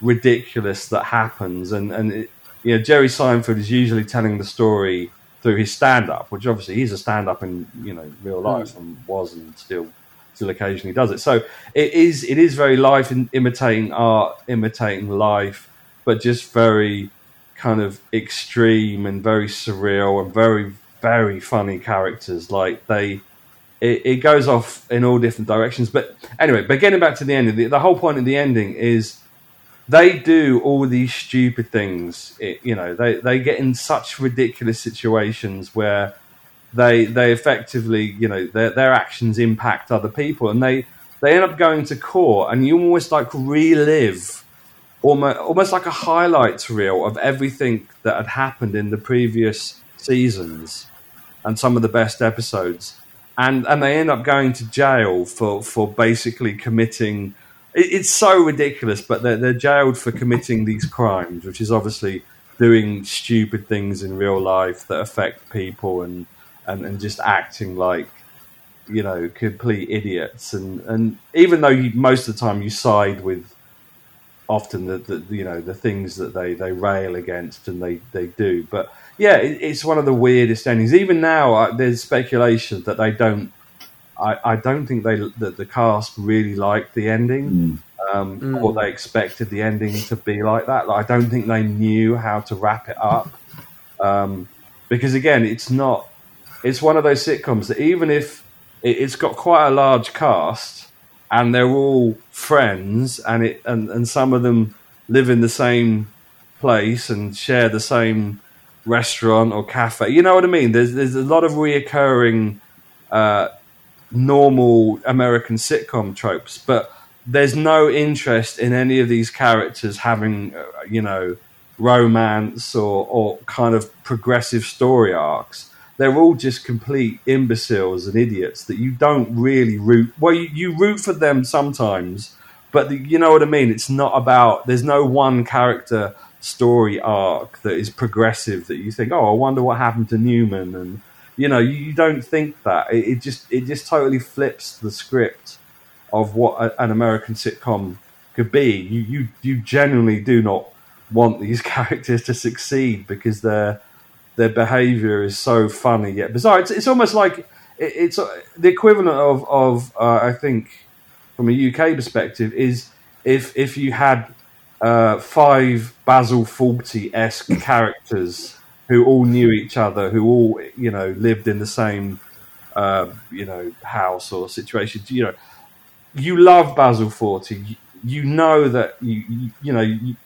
ridiculous that happens, and and it, you know Jerry Seinfeld is usually telling the story through his stand-up, which obviously he's a stand-up in you know real hmm. life and was and still still occasionally does it. So it is it is very life in, imitating art, imitating life, but just very kind of extreme and very surreal and very very funny characters. Like they. It, it goes off in all different directions, but anyway. But getting back to the ending, the, the whole point of the ending is they do all these stupid things. It, you know, they, they get in such ridiculous situations where they they effectively, you know, their their actions impact other people, and they they end up going to court, and you almost like relive almost almost like a highlights reel of everything that had happened in the previous seasons and some of the best episodes. And and they end up going to jail for, for basically committing it, it's so ridiculous, but they're, they're jailed for committing these crimes, which is obviously doing stupid things in real life that affect people and, and, and just acting like, you know, complete idiots. And, and even though you, most of the time you side with often the, the you know the things that they, they rail against and they, they do, but yeah, it, it's one of the weirdest endings. Even now, uh, there's speculation that they don't I, I don't think they that the cast really liked the ending, um, or they expected the ending to be like that. Like, I don't think they knew how to wrap it up, um, because again, it's not. It's one of those sitcoms that even if it, it's got quite a large cast and they're all friends, and it and, and some of them live in the same place and share the same restaurant or cafe. You know what I mean? There's there's a lot of reoccurring. Uh, normal American sitcom tropes, but there's no interest in any of these characters having, uh, you know, romance or, or kind of progressive story arcs. They're all just complete imbeciles and idiots that you don't really root. Well, you, you root for them sometimes, but the, you know what I mean. It's not about. There's no one character story arc that is progressive that you think, oh, I wonder what happened to Newman and you know, you, you don't think that. It, it, just it just totally flips the script of what a, an American sitcom could be. You you you genuinely do not want these [LAUGHS] characters to succeed because their their behavior is so funny yet bizarre. It's, it's almost like it, it's the equivalent of of uh, I think from a UK perspective is if if you had uh, five Basil Fawlty esque [LAUGHS] characters who all knew each other, who all you know lived in the same uh, you know house or situation. You know, you love Basil Fawlty. You, you know that you you, you know you,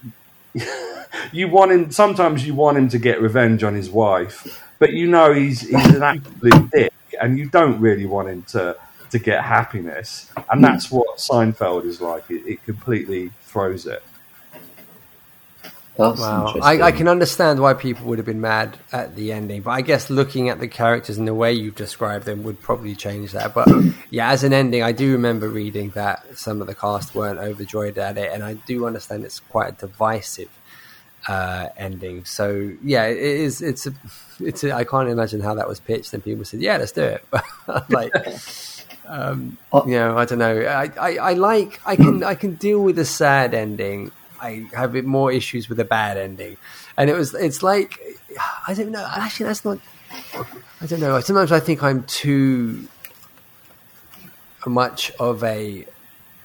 [LAUGHS] you want him. Sometimes you want him to get revenge on his wife, but you know he's he's an absolute dick, and you don't really want him to to get happiness. And that's what Seinfeld is like. It, it completely throws it. That's Wow. I, I can understand why people would have been mad at the ending, but I guess looking at the characters and the way you've described them would probably change that. But [COUGHS] yeah, as an ending, I do remember reading that some of the cast weren't overjoyed at it, and I do understand it's quite a divisive uh, ending. So yeah, it is. It's a. It's. A, I can't imagine how that was pitched, and people said, "Yeah, let's do it." [LAUGHS] But like, [LAUGHS] um, you know, I don't know. I, I, I like. I can. I can deal with a sad ending. I have more issues with a bad ending, and it was. It's like I don't know. Actually, that's not. I don't know. Sometimes I think I'm too much of a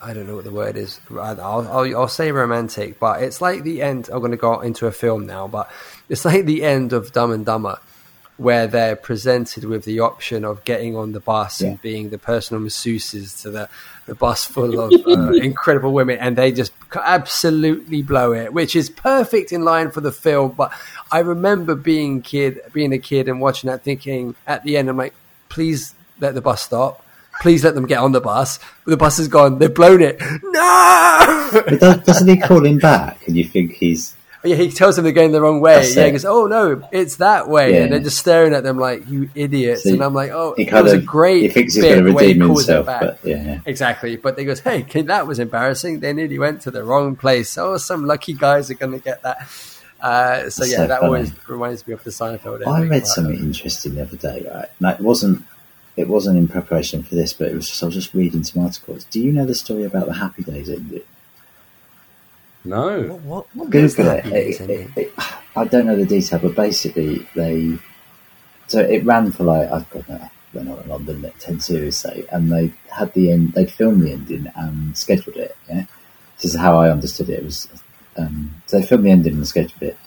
I don't know what the word is. I'll, I'll, I'll say romantic, but it's like the end. I'm going to go into a film now, but it's like the end of Dumb and Dumber, where they're presented with the option of getting on the bus Yeah. and being the personal masseuses to the, the bus full of uh, [LAUGHS] incredible women, and they just absolutely blow it, which is perfect in line for the film. But I remember being kid, being a kid, and watching that, thinking at the end, I'm like, please let the bus stop. Please let them get on the bus. The bus is gone. They've blown it. [LAUGHS] No! But does, doesn't he call him back? And you think he's yeah, he tells them they're going the wrong way. That's yeah, he goes, "Oh no, it's that way," Yeah. and they're just staring at them like you idiots. See, and I'm like, "Oh, he it was of a great." he thinks he's bit, going to redeem himself, but yeah, yeah. Exactly, but they goes, "Hey, that was embarrassing. They nearly went to the wrong place. Oh, some lucky guys are going to get that." Uh, so That's yeah, so that funny. always reminds me of the Seinfeld. I read something um, interesting the other day. Right, now, it wasn't it wasn't in preparation for this, but it was just I was just reading some articles. Do you know the story about the Happy Days ending? No. What, what, what Google it. Days It- it- it- I don't know the detail, but basically they so it ran for like I don't know, they're not in London, like ten series say, and they had the end. They'd filmed the ending and scheduled it. Yeah, this is how I understood it. It was um, so they filmed the ending and scheduled it,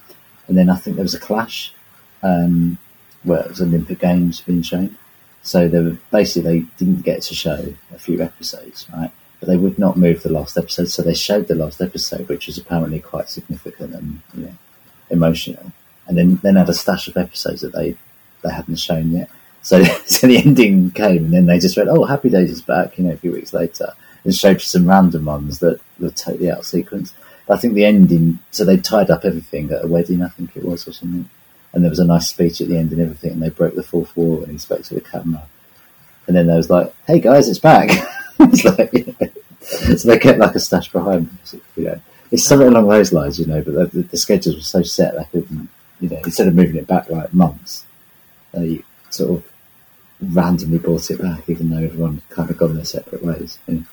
and then I think there was a clash um, where it was Olympic Games being shown. So they were, basically they didn't get to show a few episodes, right? But they would not move the last episode, so they showed the last episode, which was apparently quite significant and you know emotional. And then then had a stash of episodes that they they hadn't shown yet. So [LAUGHS] so the ending came, and then they just went, "Oh, Happy Days is back," you know, a few weeks later, and showed some random ones that were totally out of sequence. But I think the ending, so they tied up everything at a wedding, I think it was, or something. And there was a nice speech at the end and everything, and they broke the fourth wall and he spoke to the camera. And then there was like, "Hey guys, it's back." [LAUGHS] it's like, [LAUGHS] so they kept like a stash behind. them, You know, it's something along those lines, you know. But the, the schedules were so set they couldn't, you know, instead of moving it back like months, they sort of randomly brought it back, even though everyone kind of gone their separate ways. You know.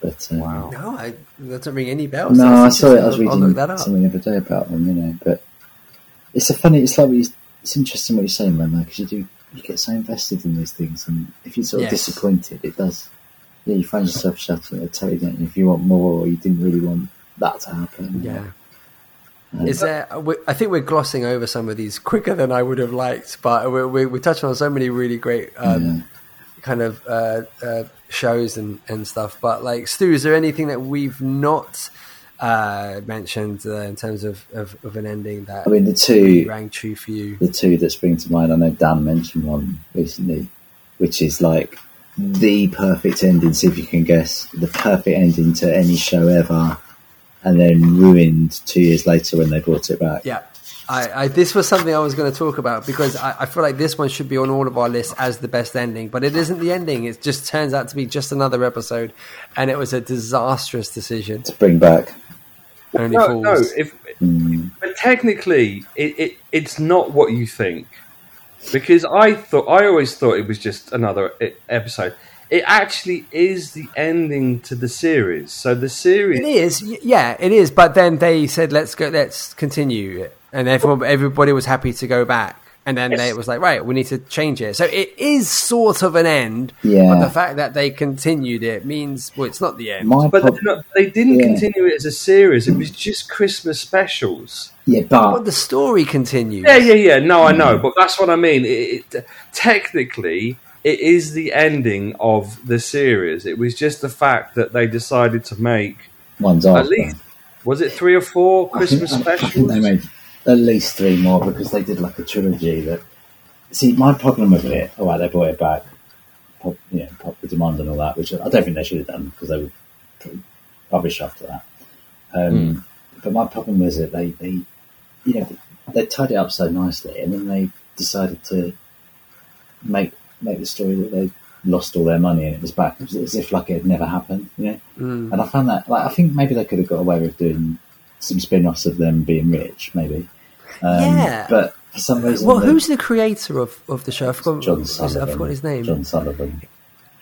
But um, Wow. No, I, that doesn't ring any bells. no, I saw it. I was reading that up. something the other day about them, you know. But it's a funny. It's like what you, it's interesting what you're saying, man. Because you do, you get so invested in these things, and if you're sort of Yes. disappointed, it does. Yeah, you find yourself shouting at the telly, don't you? If you want more, or you didn't really want that to happen. Yeah. Um, Is there? I think we're glossing over some of these quicker than I would have liked, but we're, we're, we're touching on so many really great um, Yeah. kind of uh, uh, shows and, and stuff. But like, Stu, is there anything that we've not uh, mentioned uh, in terms of, of, of an ending that I mean, the two, rang true for you? the two that spring to mind. I know Dan mentioned one recently, which is like the perfect ending. See if you can guess the perfect ending to any show ever, and then ruined two years later when they brought it back. Yeah. I, I, this was something I was going to talk about because I, I feel like this one should be on all of our lists as the best ending, but it isn't the ending. It just turns out to be just another episode, and it was a disastrous decision. To bring back, Only No, fools. no. If mm, but technically, it, it it's not what you think because I thought I always thought it was just another episode. It actually is the ending to the series. So the series It is, yeah, it is. But then they said, "Let's go, let's continue," it. and everyone, everybody was happy to go back. And then they, it was like, right, we need to change it. So it is sort of an end, Yeah. but the fact that they continued it means, well, it's not the end. my But prob- they're not- they didn't Yeah. continue it as a series. It was just Christmas specials. yeah, but but the story continues. Yeah, yeah, yeah. No, I know, but that's what I mean. It, it, technically, it is the ending of the series. It was just the fact that they decided to make one's at least was it three or four I think, Christmas I specials? think they made at least three more because they did like a trilogy. That see, my problem with it. Oh, All right, they brought it back, pop, you know, popular demand and all that, which I don't think they should have done because they were pretty rubbish after that. Um, But my problem was that they, they, you know, they tied it up so nicely, and then they decided to make make the story that they lost all their money and it was back. It was as if like it had never happened, you know. Mm. And I found that, like, I think maybe they could have got away with doing some spin-offs of them being rich, maybe. Um, Yeah. But for some reason, Well, who's the creator of, of the show? I forgot, John I forgot his name. John Sullivan.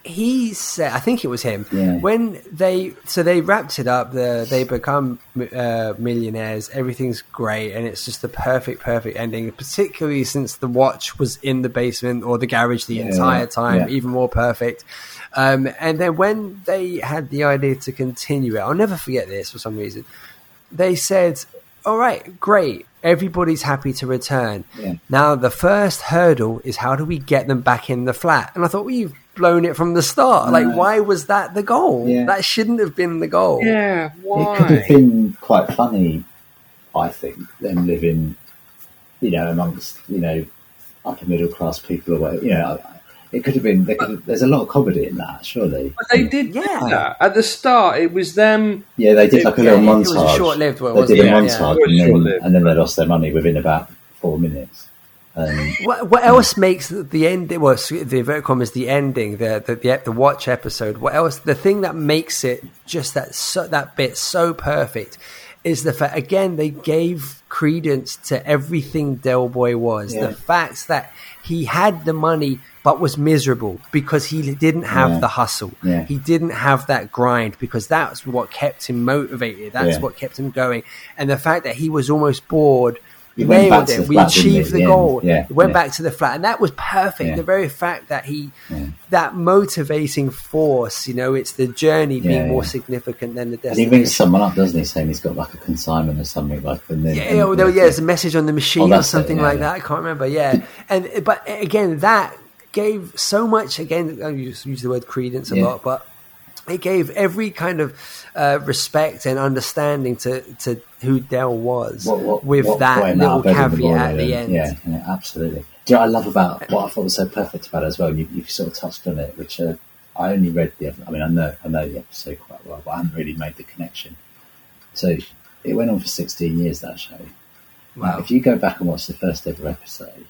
he said, I think it was him. Yeah. When they so they wrapped it up, the, they become uh, millionaires. Everything's great, and it's just the perfect, perfect ending. Particularly since the watch was in the basement or the garage the Yeah, entire time, yeah. even more perfect. Um, and then when they had the idea to continue it, I'll never forget this for some reason. They said, "All right, great, everybody's happy to return. Yeah. Now the first hurdle is how do we get them back in the flat?" And I thought, well, you've blown it from the start. Like, Right. why was that the goal? Yeah. That shouldn't have been the goal. Yeah, why? It could have been quite funny, I think, them living, you know, amongst you know upper middle class people or whatever. You know, it could have been. There could have, there's a lot of comedy in that, surely. But they did Yeah. that at the start. It was them. Yeah, they did like a Yeah, little it was a montage. short-lived one, They wasn't did a it? Yeah. montage, It was and, then, and then they lost their money within about four minutes. Um, What, what else makes the end? Well, the inverted commas, the ending, the, the the the watch episode. What else? The thing that makes it just that so, that bit so perfect is the fact. Again, they gave credence to everything Del Boy was. Yeah. The fact that he had the money but was miserable because he didn't have Yeah. the hustle. Yeah. He didn't have that grind because that's what kept him motivated. That's Yeah. what kept him going. And the fact that he was almost bored. He went back nailed to it. We flat, achieved the goal. Yeah, went back to the flat, and that was perfect. The very fact that he, that motivating force, you know, it's the journey being more significant than the and he destination. rings someone up, doesn't he, saying he's got like a consignment or something like. Yeah, and- yeah, there- yeah, there's a message on the oh, machine Oh, or it, something yeah, like that. I can't remember. Yeah, and but again, that gave so much. Again, I use, use the word credence a Yeah. lot, but it gave every kind of uh, respect and understanding to to who Del was What- what- with what that little out better than caveat at the end. Yeah, yeah, absolutely. Do you know I love about what I thought was so perfect about it as well? You, you've sort of touched on it, which uh, I only read the. I mean, I know I know the episode quite well, but I haven't really made the connection. So it went on for sixteen years that show. Now, Wow. if you go back and watch the first ever episode,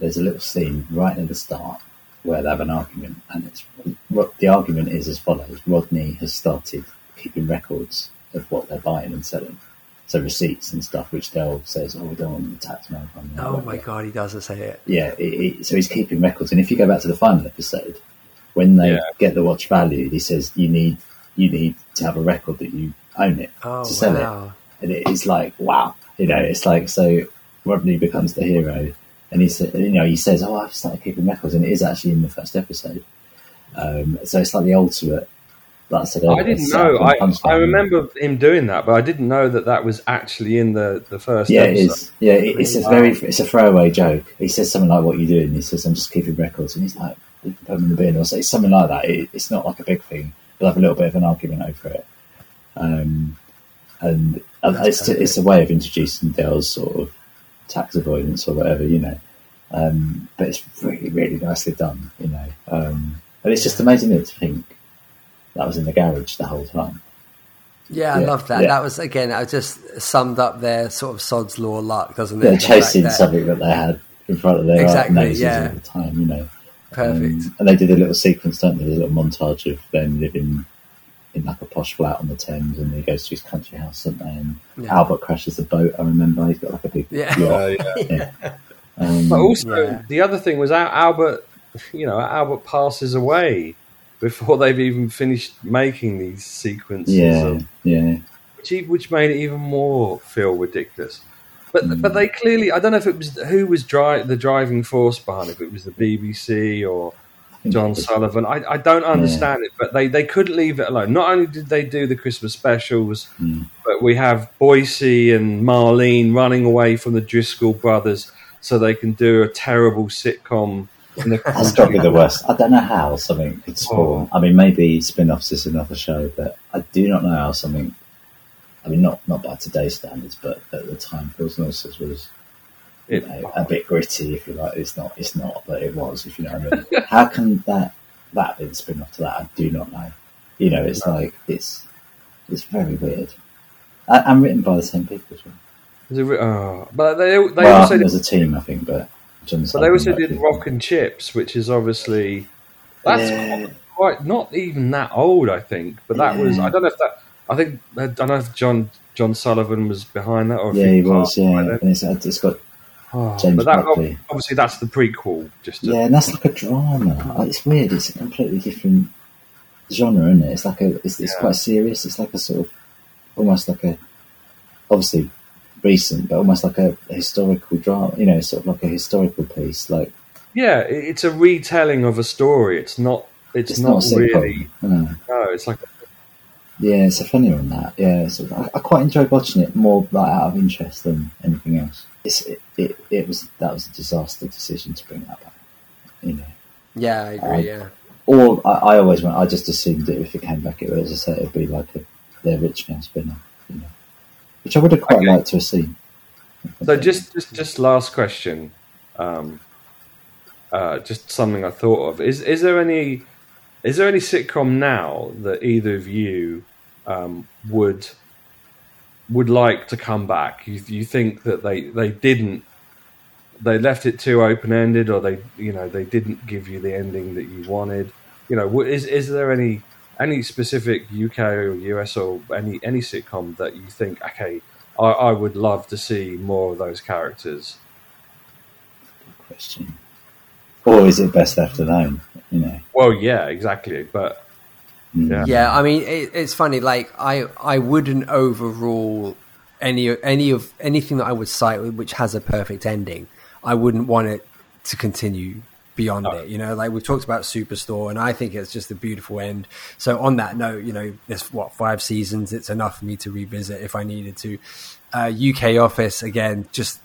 there's a little scene right at the start where they have an argument, and it's what the argument is as follows: Rodney has started keeping records of what they're buying and selling, so receipts and stuff, which Del says, "Oh, we don't want the tax man." from there." Oh my god, he doesn't say it. Yeah, it, it, so he's keeping records, and if you go back to the final episode, when they Yeah. get the watch valued, he says you need you need to have a record that you own it Oh to sell it wow. and it is like wow, you know, it's like so Rodney becomes the hero, and he said, you know, he says, "Oh, I've started keeping records," and it is actually in the first episode. Um, so it's like the ultimate. Like I said, I didn't know. I. I remember him doing that, but I didn't know that that was actually in the, the first Yeah, it episode. is. Yeah, it, it's a very it's a throwaway joke. He says something like, "What you doing?" He says, "I'm just keeping records," and he's like, put them in the bin," or say something like that. It, it's not like a big thing. They'll have a little bit of an argument over it, um, and and it's it's a way of introducing Del's sort of tax avoidance or whatever, you know. Um, but it's really, really nicely done, you know. Um, and it's just amazing to think that was in the garage the whole time. Yeah, I Yeah, love that. yeah. That was again, I just summed up their sort of sod's law luck, doesn't it? They're The chasing that- something that they had in front of their Exactly, noses yeah. all the time, you know. Perfect. Um, and they did a little sequence, don't they? A little montage of them living in like a posh flat on the Thames, and he goes to his country house, don't they? And Yeah. Albert crashes the boat. I remember he's got like a big Yeah. yacht. Uh, yeah. Yeah. [LAUGHS] Um, But also, Yeah. the other thing was Albert. You know, Albert passes away before they've even finished making these sequences, yeah, of- yeah, which which made it even more feel ridiculous. But Mm. but they clearly, I don't know if it was who was dri- the driving force behind it. If it was the BBC or think John Sullivan, I, I don't understand it. But they they couldn't leave it alone. Not only did they do the Christmas specials, Mm. but we have Boycie and Marlene running away from the Driscoll brothers so they can do a terrible sitcom. In the That's got to be the worst. I don't know how something could spawn. Oh. I mean, maybe spin-offs is another show, but I do not know how something. I mean, not not by today's standards, but at the time, Fools and Horses was you It- a bit gritty, if you like. It's not, it's not, but it was, if you know what I mean. [LAUGHS] How can that that be the spin off to that? I do not know. You know, it's like it's it's very weird. And and written by the same people as well. Is it oh, but they they well, also there's a team, I think, but but they also did be- Rock and Chips, which is obviously that's Yeah. quite not even that old, I think. But that was I don't know if that I think I don't know if John John Sullivan was behind that or if Yeah, he was. Yeah, and it's, it's got Oh, James but that Buckley. obviously that's the prequel. Just to, Yeah, and that's like a drama. It's weird. It's a completely different genre, isn't it? It's like a. It's, it's Yeah. quite serious. It's like a sort of almost like a obviously recent, but almost like a, historical drama. You know, sort of like a historical piece. Like yeah, it's a retelling of a story. It's not it's, It's not, not really. No. No, it's like Yeah, it's a funny one that. Yeah, so I, I quite enjoyed watching it more like out of interest than anything else. It's, it, it, it was that was a disaster decision to bring that back. You know, Yeah, I agree. Um, yeah. or I, I always went. I just assumed that if it came back, it was as I say, it'd be like a their rich now spinner. You know, which I would have quite Okay. liked to have seen. So just just just last question, um, uh, just something I thought of is is there any is there any sitcom now that either of you um, would would like to come back? You, you think that they they didn't they left it too open ended, or they you know they didn't give you the ending that you wanted? You know, is is there any any specific UK or US or any any sitcom that you think okay? I, I would love to see more of those characters. Question. Or is it best left alone? You know, Well, yeah, exactly. But yeah, Yeah, I mean, it, it's funny. Like, I I wouldn't overrule any any of anything that I would cite which has a perfect ending. I wouldn't want it to continue beyond it. You know, like we've talked about Superstore, and I think it's just a beautiful end. So on that note, you know, there's what five seasons. It's enough for me to revisit if I needed to. Uh, UK Office again, just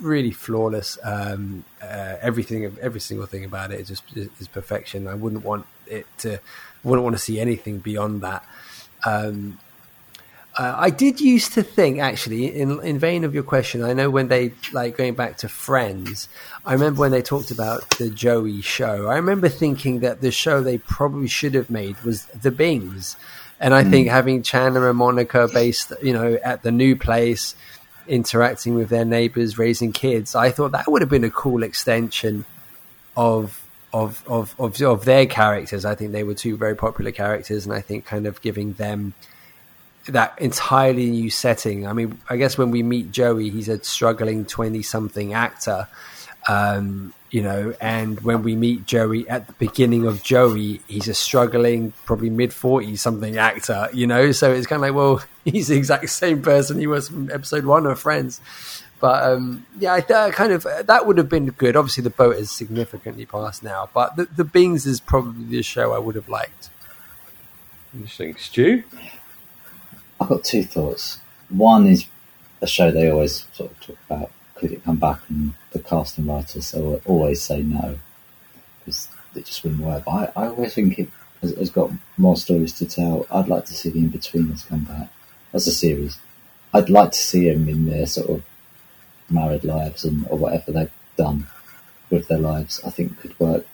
really flawless. Um, uh, everything, every single thing about it is just is perfection. I wouldn't want it to, wouldn't want to see anything beyond that. Um, uh, I did used to think, actually, in in vein of your question, I know when they like going back to Friends. I remember when they talked about the Joey show. I remember thinking that the show they probably should have made was The Bings, and I think having Chandler and Monica based, you know, at the new place, interacting with their neighbors, raising kids. I thought that would have been a cool extension of of of of, of their characters. I think they were two very popular characters, and I think kind of giving them that entirely new setting. I mean, I guess when we meet Joey, he's a struggling twenty-something actor, um, you know, and when we meet Joey at the beginning of Joey, he's a struggling, probably mid 40 something actor, you know. So it's kind of like, well, [LAUGHS] he's the exact same person he was from episode one of Friends. But um, yeah, I th- kind of that would have been good. Obviously, the boat is significantly past now, but the, the Bings is probably the show I would have liked. interesting. Stu, I've got two thoughts. One is a show they always sort of talk about. Could it come back? And the cast and writers always say no because it just wouldn't work. But I, I always think it has, has got more stories to tell. I'd like to see the in-betweeners come back as a series. I'd like to see them in their sort of married lives and or whatever they've done with their lives. I think could work.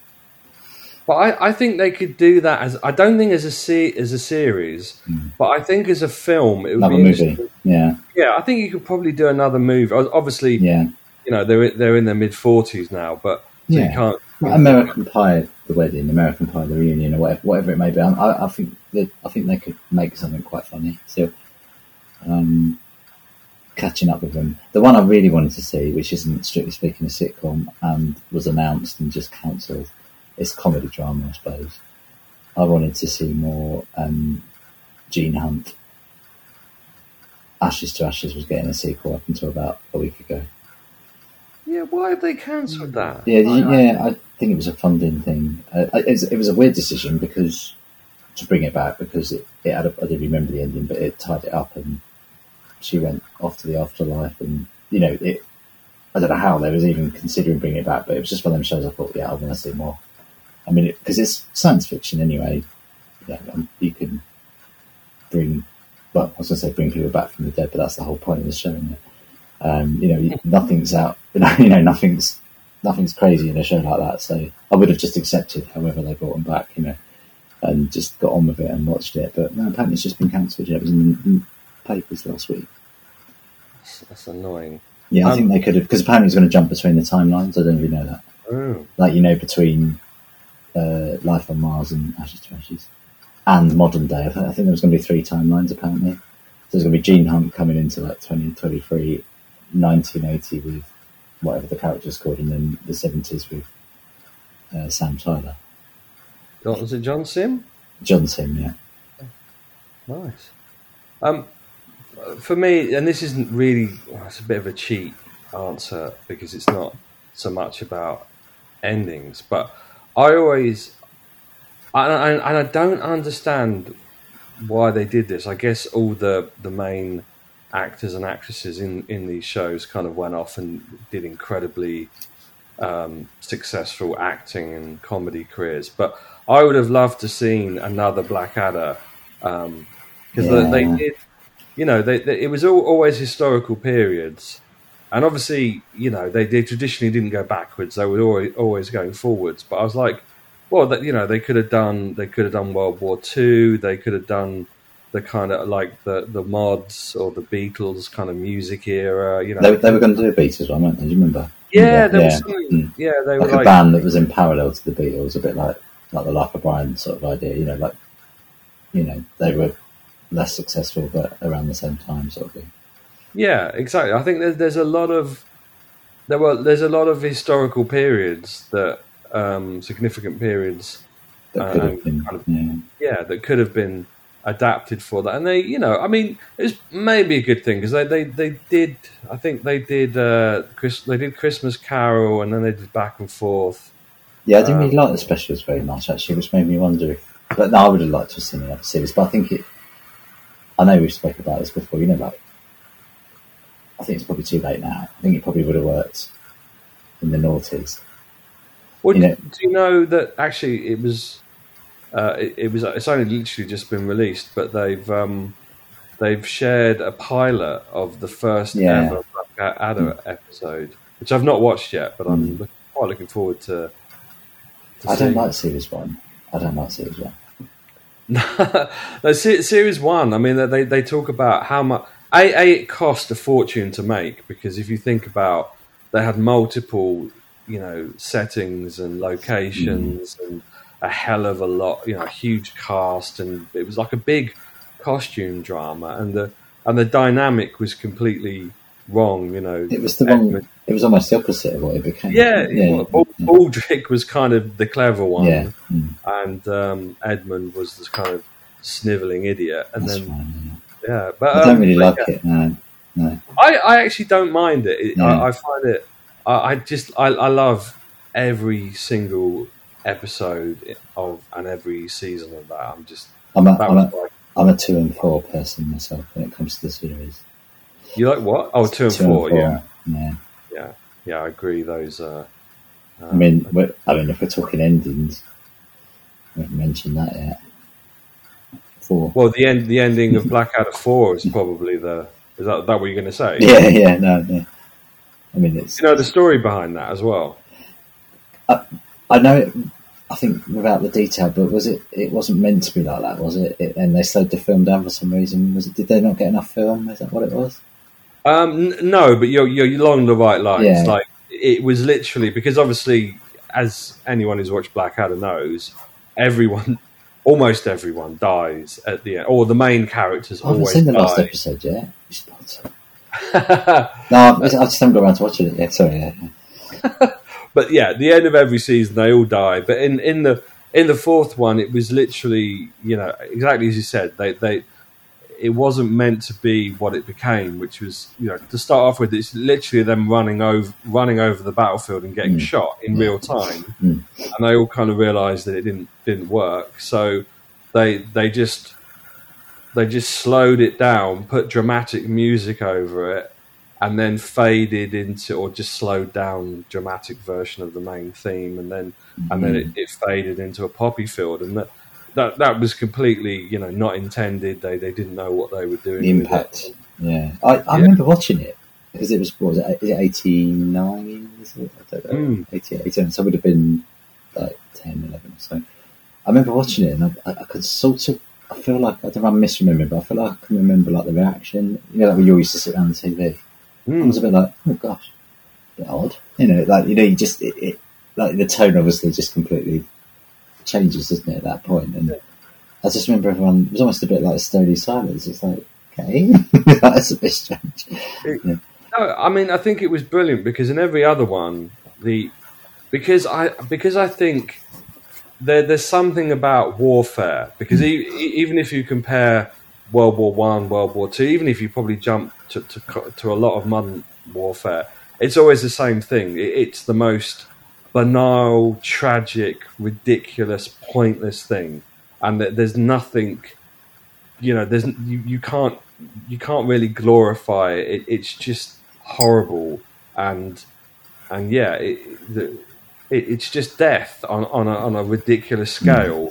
but I, I think they could do that as I don't think as a se- as a series, but I think as a film it would Another be movie. Yeah, Yeah, I think you could probably do another movie. Obviously, yeah. you know they're they're in their mid forties now, but so you Yeah. can't. Well, American Pie, the wedding, American Pie, the reunion, or whatever, whatever it may be. I, I think that I think they could make something quite funny. So, um, catching up with them. The one I really wanted to see, which isn't strictly speaking a sitcom, and was announced and just cancelled, is comedy drama. I suppose I wanted to see more um, Gene Hunt. Ashes to Ashes was getting a sequel up until about a week ago. Yeah, why have they cancelled that? Yeah, did you- yeah. I think it was a funding thing. Uh, it, was, it was a weird decision because to bring it back because it, it had. A, I didn't remember the ending, but it tied it up, and she went off to the afterlife, and you know it. I don't know how they was even considering bringing it back, but it was just one of them shows. I thought, yeah, I want to see more. I mean, because it's science fiction anyway. Yeah, um, you can bring. Well, I was going to say bring people back from the dead, but that's the whole point of the show, it? Um, you know, [LAUGHS] nothing's out. [LAUGHS] You know, nothing's nothing's crazy in a show like that. So I would have just accepted however they brought them back, you know, and just got on with it and watched it. But no, apparently it's just been cancelled. Yeah, it was in papers last week. That's, that's annoying. Yeah, I Um, think they could have because apparently it's going to jump between the timelines. I don't really know that. Oh, Like you know, between uh, Life on Mars and Ashes to Ashes and modern day. I, think there was going to be three timelines apparently. So there's going to be Gene Hunt coming into like 2023, 1980 with whatever the character's called, and then the 70s with uh, Sam Tyler. Was it John Simm? John Simm, yeah. Nice. Um, for me, and this isn't really, it's a bit of a cheat answer because it's not so much about endings, but I always, and I, and I don't understand why they did this. I guess all the the main actors and actresses in in these shows kind of went off and did incredibly um, successful acting and comedy careers. But I would have loved to seen another Blackadder because Yeah. they, they did, you know, they, they, it was all, always historical periods, and obviously, you know, they, they traditionally didn't go backwards; they were always, always going forwards. But I was like, well, that, you know, they could have done they could have done World War Two, they could have done the kind of like the the mods or the Beatles kind of music era, you know. They, they were going to do a Beatles one, weren't they? Do you remember? yeah, yeah. was something. Mm. Yeah, they were Like, a like band that was in parallel to the Beatles, a bit like like the Life of Brian sort of idea. You know, like you know they were less successful, but around the same time, sort of thing. Yeah, exactly. I think there's there's a lot of there were there's a lot of historical periods that um, significant periods, That could Um, have been, kind of- yeah. yeah, that could have been adapted for that. And they, you know, I mean, it's maybe a good thing because they, they they did. I think they did uh, Chris they did Christmas Carol and then they did Back and Forth. Yeah, I didn't really Um, like the specials very much actually, which made me wonder if. But no, I would have liked to have seen another series. But I think it. I know we've spoken about this before. You know, like I think it's probably too late now. I think it probably would have worked in the noughties. Well, You do, know- do you know that actually it was uh, it, it was it's only literally just been released, but they've um, they've shared a pilot of the first Yeah. ever Blackadder episode, which I've not watched yet, but I'm look, quite looking forward to. to I don't like series one. I don't like series one. No, [LAUGHS] series one. I mean, they they talk about how much a, a it cost a fortune to make because if you think about they had multiple you know settings and locations mm. and a hell of a lot you know a huge cast and it was like a big costume drama and the and the dynamic was completely wrong you know It was the wrong. It was almost the opposite of what it became. yeah, yeah, Bal- Baldrick was kind of the clever one yeah. Mm, and um, Edmund was this kind of sniveling idiot and that's then fine. yeah, but. I don't um, really like yeah, it. No, no. I, I actually don't mind it. it No. I, I find it. I, I just I, I love every single episode of and every season of that. I'm just I'm a, I'm, a, I'm a two and four person myself when it comes to the series. you like what? Oh, two and Two four. Yeah, Yeah. Yeah, yeah. I agree. Those. Uh, I mean, I mean, if we're talking endings, we haven't mentioned that yet. Four. well, the end the ending of Blackadder Four is probably the. Is that, that what you're going to say? Yeah, yeah, no, no. I mean, it's. You know the story behind that as well. I know. It, I think without the detail, but was it? It wasn't meant to be like that, was it? it and they slowed the film down for some reason. Was it? Did they not get enough film? Is that what it was? Um, n- no, but you're you're along the right lines. Yeah. Like it was literally because obviously, as anyone who's watched Blackadder knows, everyone, [LAUGHS] almost everyone, dies at the end, or the main characters I haven't seen the last episode yet. You spoiled it. [LAUGHS] No, I just haven't got around to watching it yet. Sorry. Yeah, yeah. [LAUGHS] but yeah, at the end of every season, they all die. But in in the in the fourth one, it was literally you know exactly as you said. They they it wasn't meant to be what it became, which was you know to start off with, it's literally them running over running over the battlefield and getting mm. shot in mm. real time, Mm. and they all kind of realised that it didn't didn't work. So they they just they just slowed it down, put dramatic music over it, and then faded into or just slowed down dramatic version of the main theme, and then and then mm. it, it faded into a poppy field, and that. That, that was completely, you know, not intended. They they didn't know what they were doing. The impact. Yeah, I, I Yeah. remember watching it because it was what was it? Is it eighty nine? Is it? I don't know. Mm. 88, 89. So it would have been like 10, 11 or so. I remember watching it and I, I, I could sort of. I feel like I don't know. I'm misremembering, but I feel like I can remember like the reaction. You know, like when you used to sit around the TV. I Mm. was a bit like, oh gosh, a bit odd. You know, like you know, you just it, it like the tone obviously just completely changes, doesn't it? At that point, and I just remember everyone it was almost a bit like stony silence. It's like, okay, [LAUGHS] that's a bit strange. No, I mean, I think it was brilliant because in every other one, the because I because I think there there's something about warfare because hmm. e- e- even if you compare World War One, World War Two, even if you probably jump to, to to a lot of modern warfare, it's always the same thing. It, it's the most banal, tragic, ridiculous, pointless thing, and that there's nothing, you know, there's you, you can't you can't really glorify it. it it's just horrible and and yeah, it, the, it, it's just death on on a, on a ridiculous scale,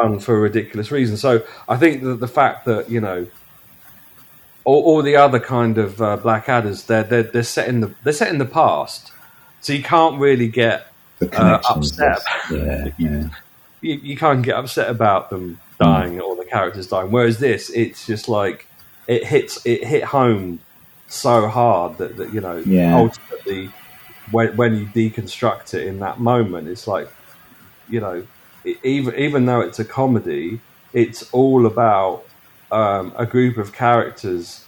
and for a ridiculous reason. So I think that the fact that you know. All, all the other kind of uh, Blackadders, they're, they're they're set in the they're set in the past, so you can't really get uh, upset. [LAUGHS] yeah, yeah. you, you can't get upset about them dying or the characters dying. Whereas this, it's just like it hits it hit home so hard that, that you know Yeah. ultimately when when you deconstruct it in that moment, it's like you know e- even even though it's a comedy, it's all about um, a group of characters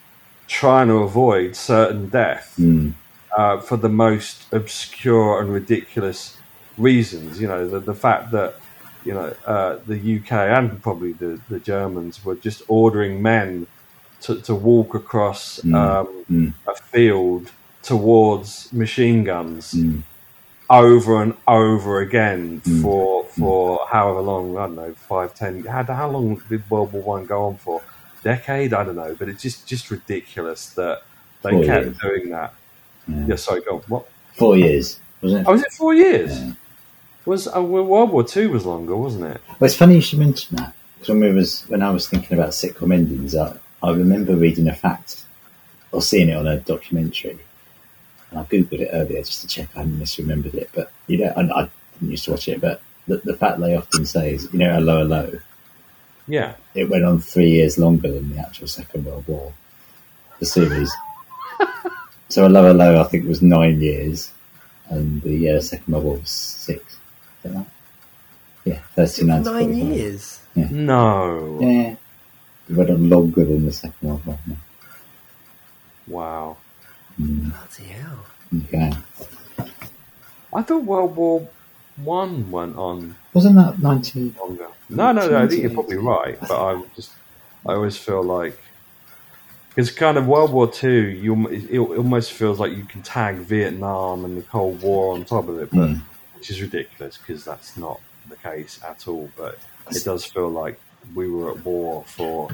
trying to avoid certain death Mm. uh, for the most obscure and ridiculous reasons. You know, the, the fact that you know uh, the UK and probably the, the Germans were just ordering men to, to walk across um, mm. a field towards machine guns Mm. over and over again Mm. for for however long I don't know five ten how, how long did World War One go on for decade I don't know but it's just just ridiculous that they Four kept years. doing that Yeah. yeah sorry go on. what Four years, wasn't it? Oh, was it four years? Yeah. Was uh, World War Two was longer, wasn't it? Well, it's funny you should mention that because when we was when I was thinking about sitcom endings, I, I remember reading a fact or seeing it on a documentary, and I googled it earlier just to check I hadn't misremembered it. But you know, I, I didn't used to watch it, but the, the fact they often say is, you know, 'Allo 'Allo. Yeah. It went on three years longer than the actual Second World War, the series. [LAUGHS] so 'Allo 'Allo, I think, was nine years, and the uh, Second World War was six. Is that right? Yeah, thirty-nine. Nine 45. years. No. Yeah. It went on longer than the Second World War. Yeah. Wow. Bloody hell. Okay. I thought World War One went on Wasn't that 19? longer. No, no, no. I think you're probably right, but I just I always feel like because kind of World War Two, you it almost feels like you can tag Vietnam and the Cold War on top of it, but Mm. Which is ridiculous because that's not the case at all. But it does feel like we were at war for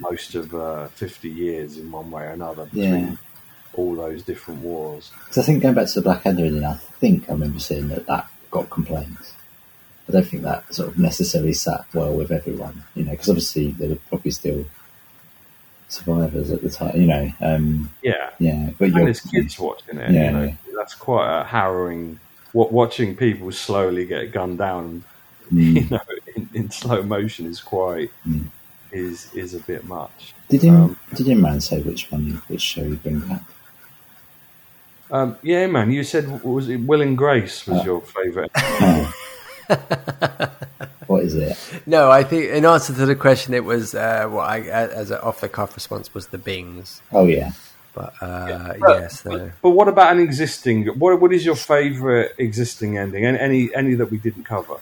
most of uh, 50 years in one way or another between Yeah. all those different wars. Because I think going back to the Black Blackadder ending, I think I remember seeing that that got complaints. I don't think that sort of necessarily sat well with everyone, you know, because obviously there were probably still survivors at the time, you know. Um, Yeah. yeah, but And there's kids watching it. Yeah, you know, yeah. that's quite a harrowing. What watching people slowly get gunned down, [LAUGHS] Mm. you know, in, in slow motion is quite Mm. is is a bit much. Did Im, Um, did Imran say which one, you, which show you bring back? Um, yeah, man. You said was it Will and Grace was Oh. your favourite? [LAUGHS] Oh. what is it? No, I think in answer to the question, it was uh, what I, as an off the cuff response was the Bings. Oh yeah, But uh, But- yes, but, no. but what about an existing? What what is your favourite existing ending? Any any, any that we didn't cover?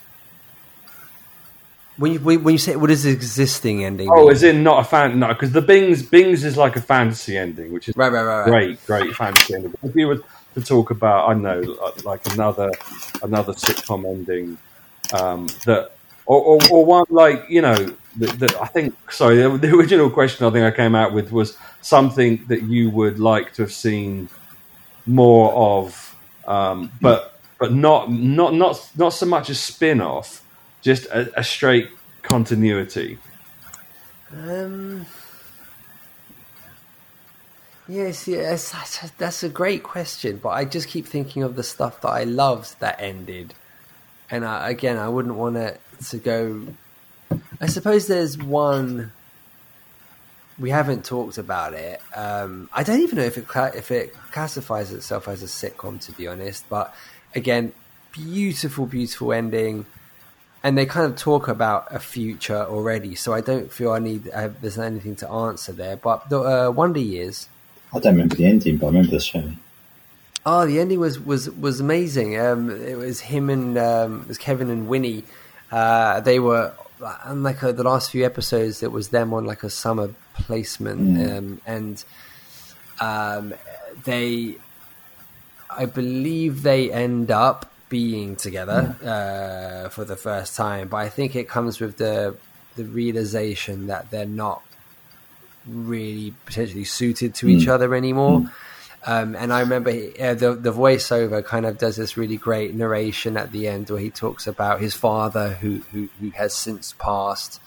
When you when you say what is the existing ending? Oh, mean? as in not a fan? No, because the Bings Bings is like a fantasy ending, which is right, right, right, right. great, great fantasy ending. If you were to talk about, I know, like another another sitcom ending um, that, or, or, or one like you know, that, that I think. Sorry, the, the original question I think I came out with was something that you would like to have seen more of, um, but but not not not not so much a spin off, just a, a straight continuity. Um, yes, yes, that's, that's a great question, but I just keep thinking of the stuff that I loved that ended, and I, again, I wouldn't want it to go. I suppose there's one we haven't talked about it. Um, I don't even know if it cla- if it classifies itself as a sitcom, to be honest. But again, beautiful, beautiful ending and they kind of talk about a future already, so I don't feel I need uh, there's anything to answer there. But the uh, Wonder Years, I don't remember the ending, but I remember the show. oh, the ending was was was amazing. Um, it was him and um, it was Kevin and Winnie. Uh, they were on like uh the last few episodes. It was them on like a summer placement, Mm. um, and um, they, I believe they end up being together uh, for the first time, but I think it comes with the the realization that they're not really potentially suited to each other anymore. Um, and I remember he, uh, the the voiceover kind of does this really great narration at the end where he talks about his father who who, who has since passed.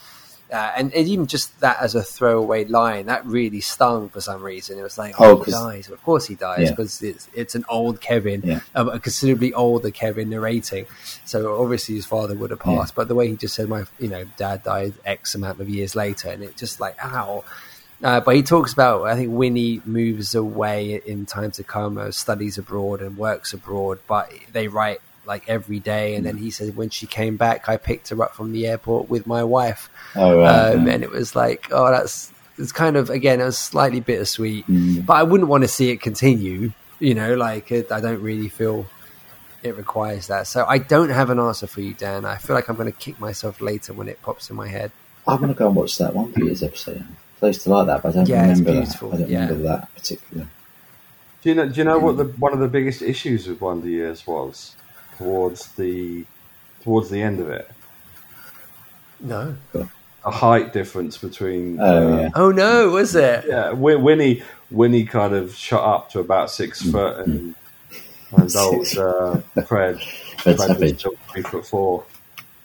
Uh, and, and even just that as a throwaway line, that really stung for some reason. It was like, Oh, oh, he dies. Of course he dies Yeah. because it's it's an old Kevin, Yeah. um, a considerably older Kevin narrating. So obviously his father would have Yeah. passed, but the way he just said, "My, you know, dad died X amount of years later," and it just like, ow. Uh, but he talks about, I think Winnie moves away in time to come, uh, studies abroad and works abroad, but they write like every day. And then he says, when she came back, I picked her up from the airport with my wife. Oh, right, um, yeah. And it was like, oh, that's, it's kind of, again, it was slightly bittersweet, Mm. but I wouldn't want to see it continue. You know, like it, I don't really feel it requires that. So I don't have an answer for you, Dan. I feel like I'm going to kick myself later when it pops in my head. I'm going to go and watch that Wonder Years episode. I used to like that, but I don't Yeah, it's remember beautiful, that. I don't yeah. remember that particularly. Do you know? Do you know what the one of the biggest issues with Wonder Years was towards the towards the end of it? No. A height difference between. Oh, uh, yeah. Oh no, was it? yeah. Winnie Winnie kind of shot up to about six Mm. foot, and and [LAUGHS] old uh, Fred [LAUGHS] Fred Fred was Savage. three foot four.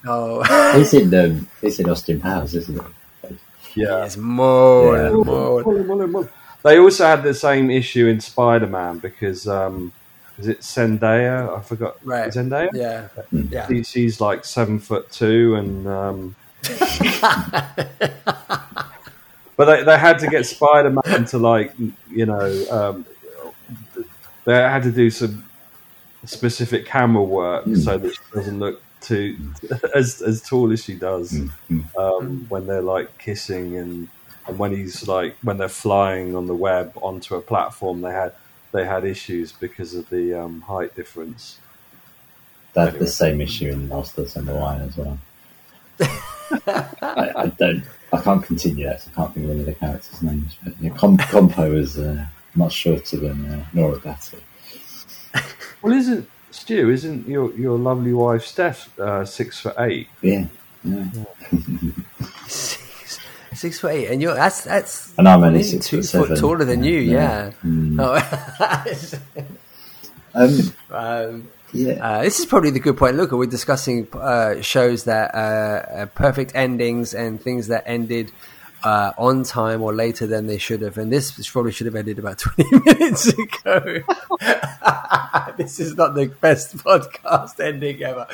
Oh, He's in um, he's in Austin Powers, isn't he? Yeah. it's more Yeah. and more. Well, well, well. They also had the same issue in Spider Man because um, is it Zendaya? I forgot. Right. Zendaya. Yeah, yeah. She- She's like seven foot two, and um, [LAUGHS] but they, they had to get Spider Man to like you know um, they had to do some specific camera work so that she doesn't look too [LAUGHS] as as tall as she does um, when they're like kissing and and when he's like when they're flying on the web onto a platform they had they had issues because of the um, height difference. They have Anyway. the same issue in Masters and the Wine as well. I, I don't. I can't continue that. I can't think of any of the characters' names. But yeah, Com- Compo is uh, much shorter than uh, Nora Batty. Well, isn't Stu? Isn't your your lovely wife Steph uh, six foot eight? Yeah, yeah. Six, six foot eight, and you're that's that's And I'm only nearly six two foot seven. taller than you. Yeah, Yeah. [LAUGHS] Um, um, yeah. uh, this is probably the good point. Look, we're discussing uh, shows that uh, uh, perfect endings and things that ended uh, on time or later than they should have. And this probably should have ended about [LAUGHS] 20 minutes ago. [LAUGHS] this is not the best podcast ending ever.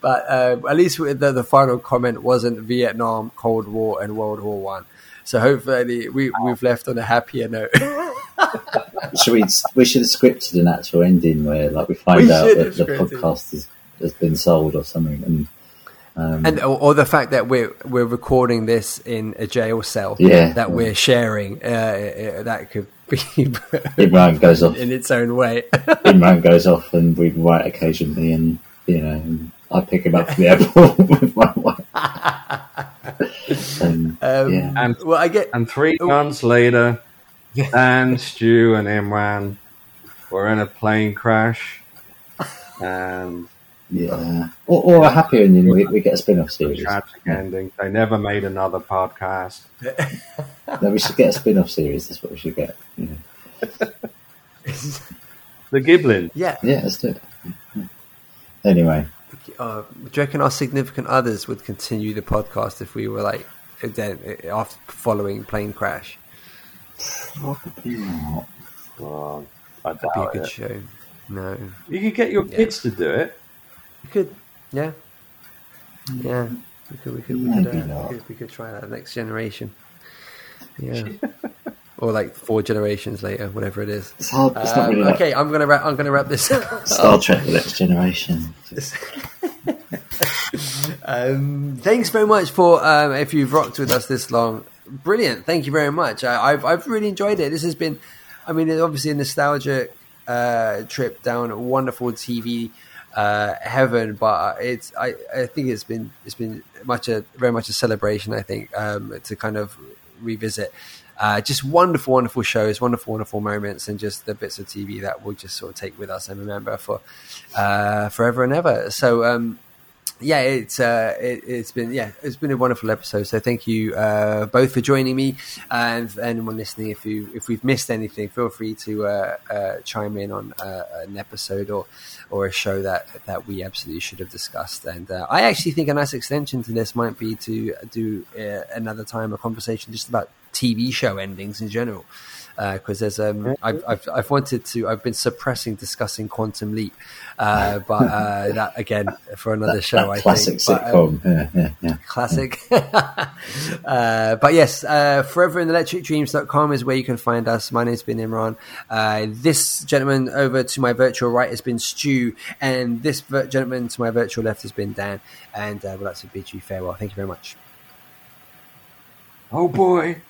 But uh, at least the, the final comment wasn't Vietnam, Cold War, and World War One. So hopefully we, we've left on a happier note. [LAUGHS] should we? We should have scripted an actual ending where, like, we find We out that the podcast has, has been sold or something, and um, and or, or the fact that we're we're recording this in a jail cell Yeah. that we're sharing uh, uh, that could be Imran goes off. [LAUGHS] in its own way [LAUGHS] Imran goes off, and we write occasionally, and you know, and I pick him up from the airport [LAUGHS] with my wife. and, um, yeah. And well i get and three months later, and Stu, and Imran were in a plane crash, and Yeah, or, or a happy ending. We, we get a spin-off series. tragic ending. They never made another podcast. [LAUGHS] No, we should get a spin-off series. That's what we should get. Yeah, [LAUGHS] The Giblin. yeah yeah let's do it. Anyway, uh, do you reckon our significant others would continue the podcast if we were like then after following plane crash probably not. Oh, I that'd be a good it. show no You could get your kids to do it. We could yeah yeah we could we could we could, uh, we could we could try that next generation yeah [LAUGHS] or like four generations later whatever it is It's hard. It's Um, really like okay, I'm gonna wrap. I'm gonna wrap this. up. [LAUGHS] Star Trek: The Next Generation. [LAUGHS] um, thanks very much for um, if you've rocked with us this long. Brilliant. Thank you very much. I, I've I've really enjoyed it. This has been, I mean, obviously a nostalgic uh, trip down a wonderful TV uh, heaven, but it's I, I think it's been it's been much a very much a celebration. I think um, to kind of revisit. Uh, just wonderful, wonderful shows, wonderful, wonderful moments, and just the bits of TV that we'll just sort of take with us and remember for uh, forever and ever. So. Um, yeah, it's uh, it, has been yeah, it's been a wonderful episode. So thank you uh, both for joining me, and anyone listening. If you if we've missed anything, feel free to uh, uh chime in on uh, an episode or or a show that that we absolutely should have discussed. And uh, I actually think a nice extension to this might be to do another time a conversation just about TV show endings in general because uh, there's um I've, I've, I've wanted to I've been suppressing discussing Quantum Leap, uh, [LAUGHS] but uh, that again for another that, show. That I classic think. sitcom, but, um, yeah, yeah, yeah. classic. [LAUGHS] uh, but yes, uh, foreverinelectricdreams.com is where you can find us. My name's been Imran. Uh, this gentleman over to my virtual right has been Stu, and this ver- gentleman to my virtual left has been Dan. And uh, we'd like to bid you farewell. Thank you very much. Oh boy.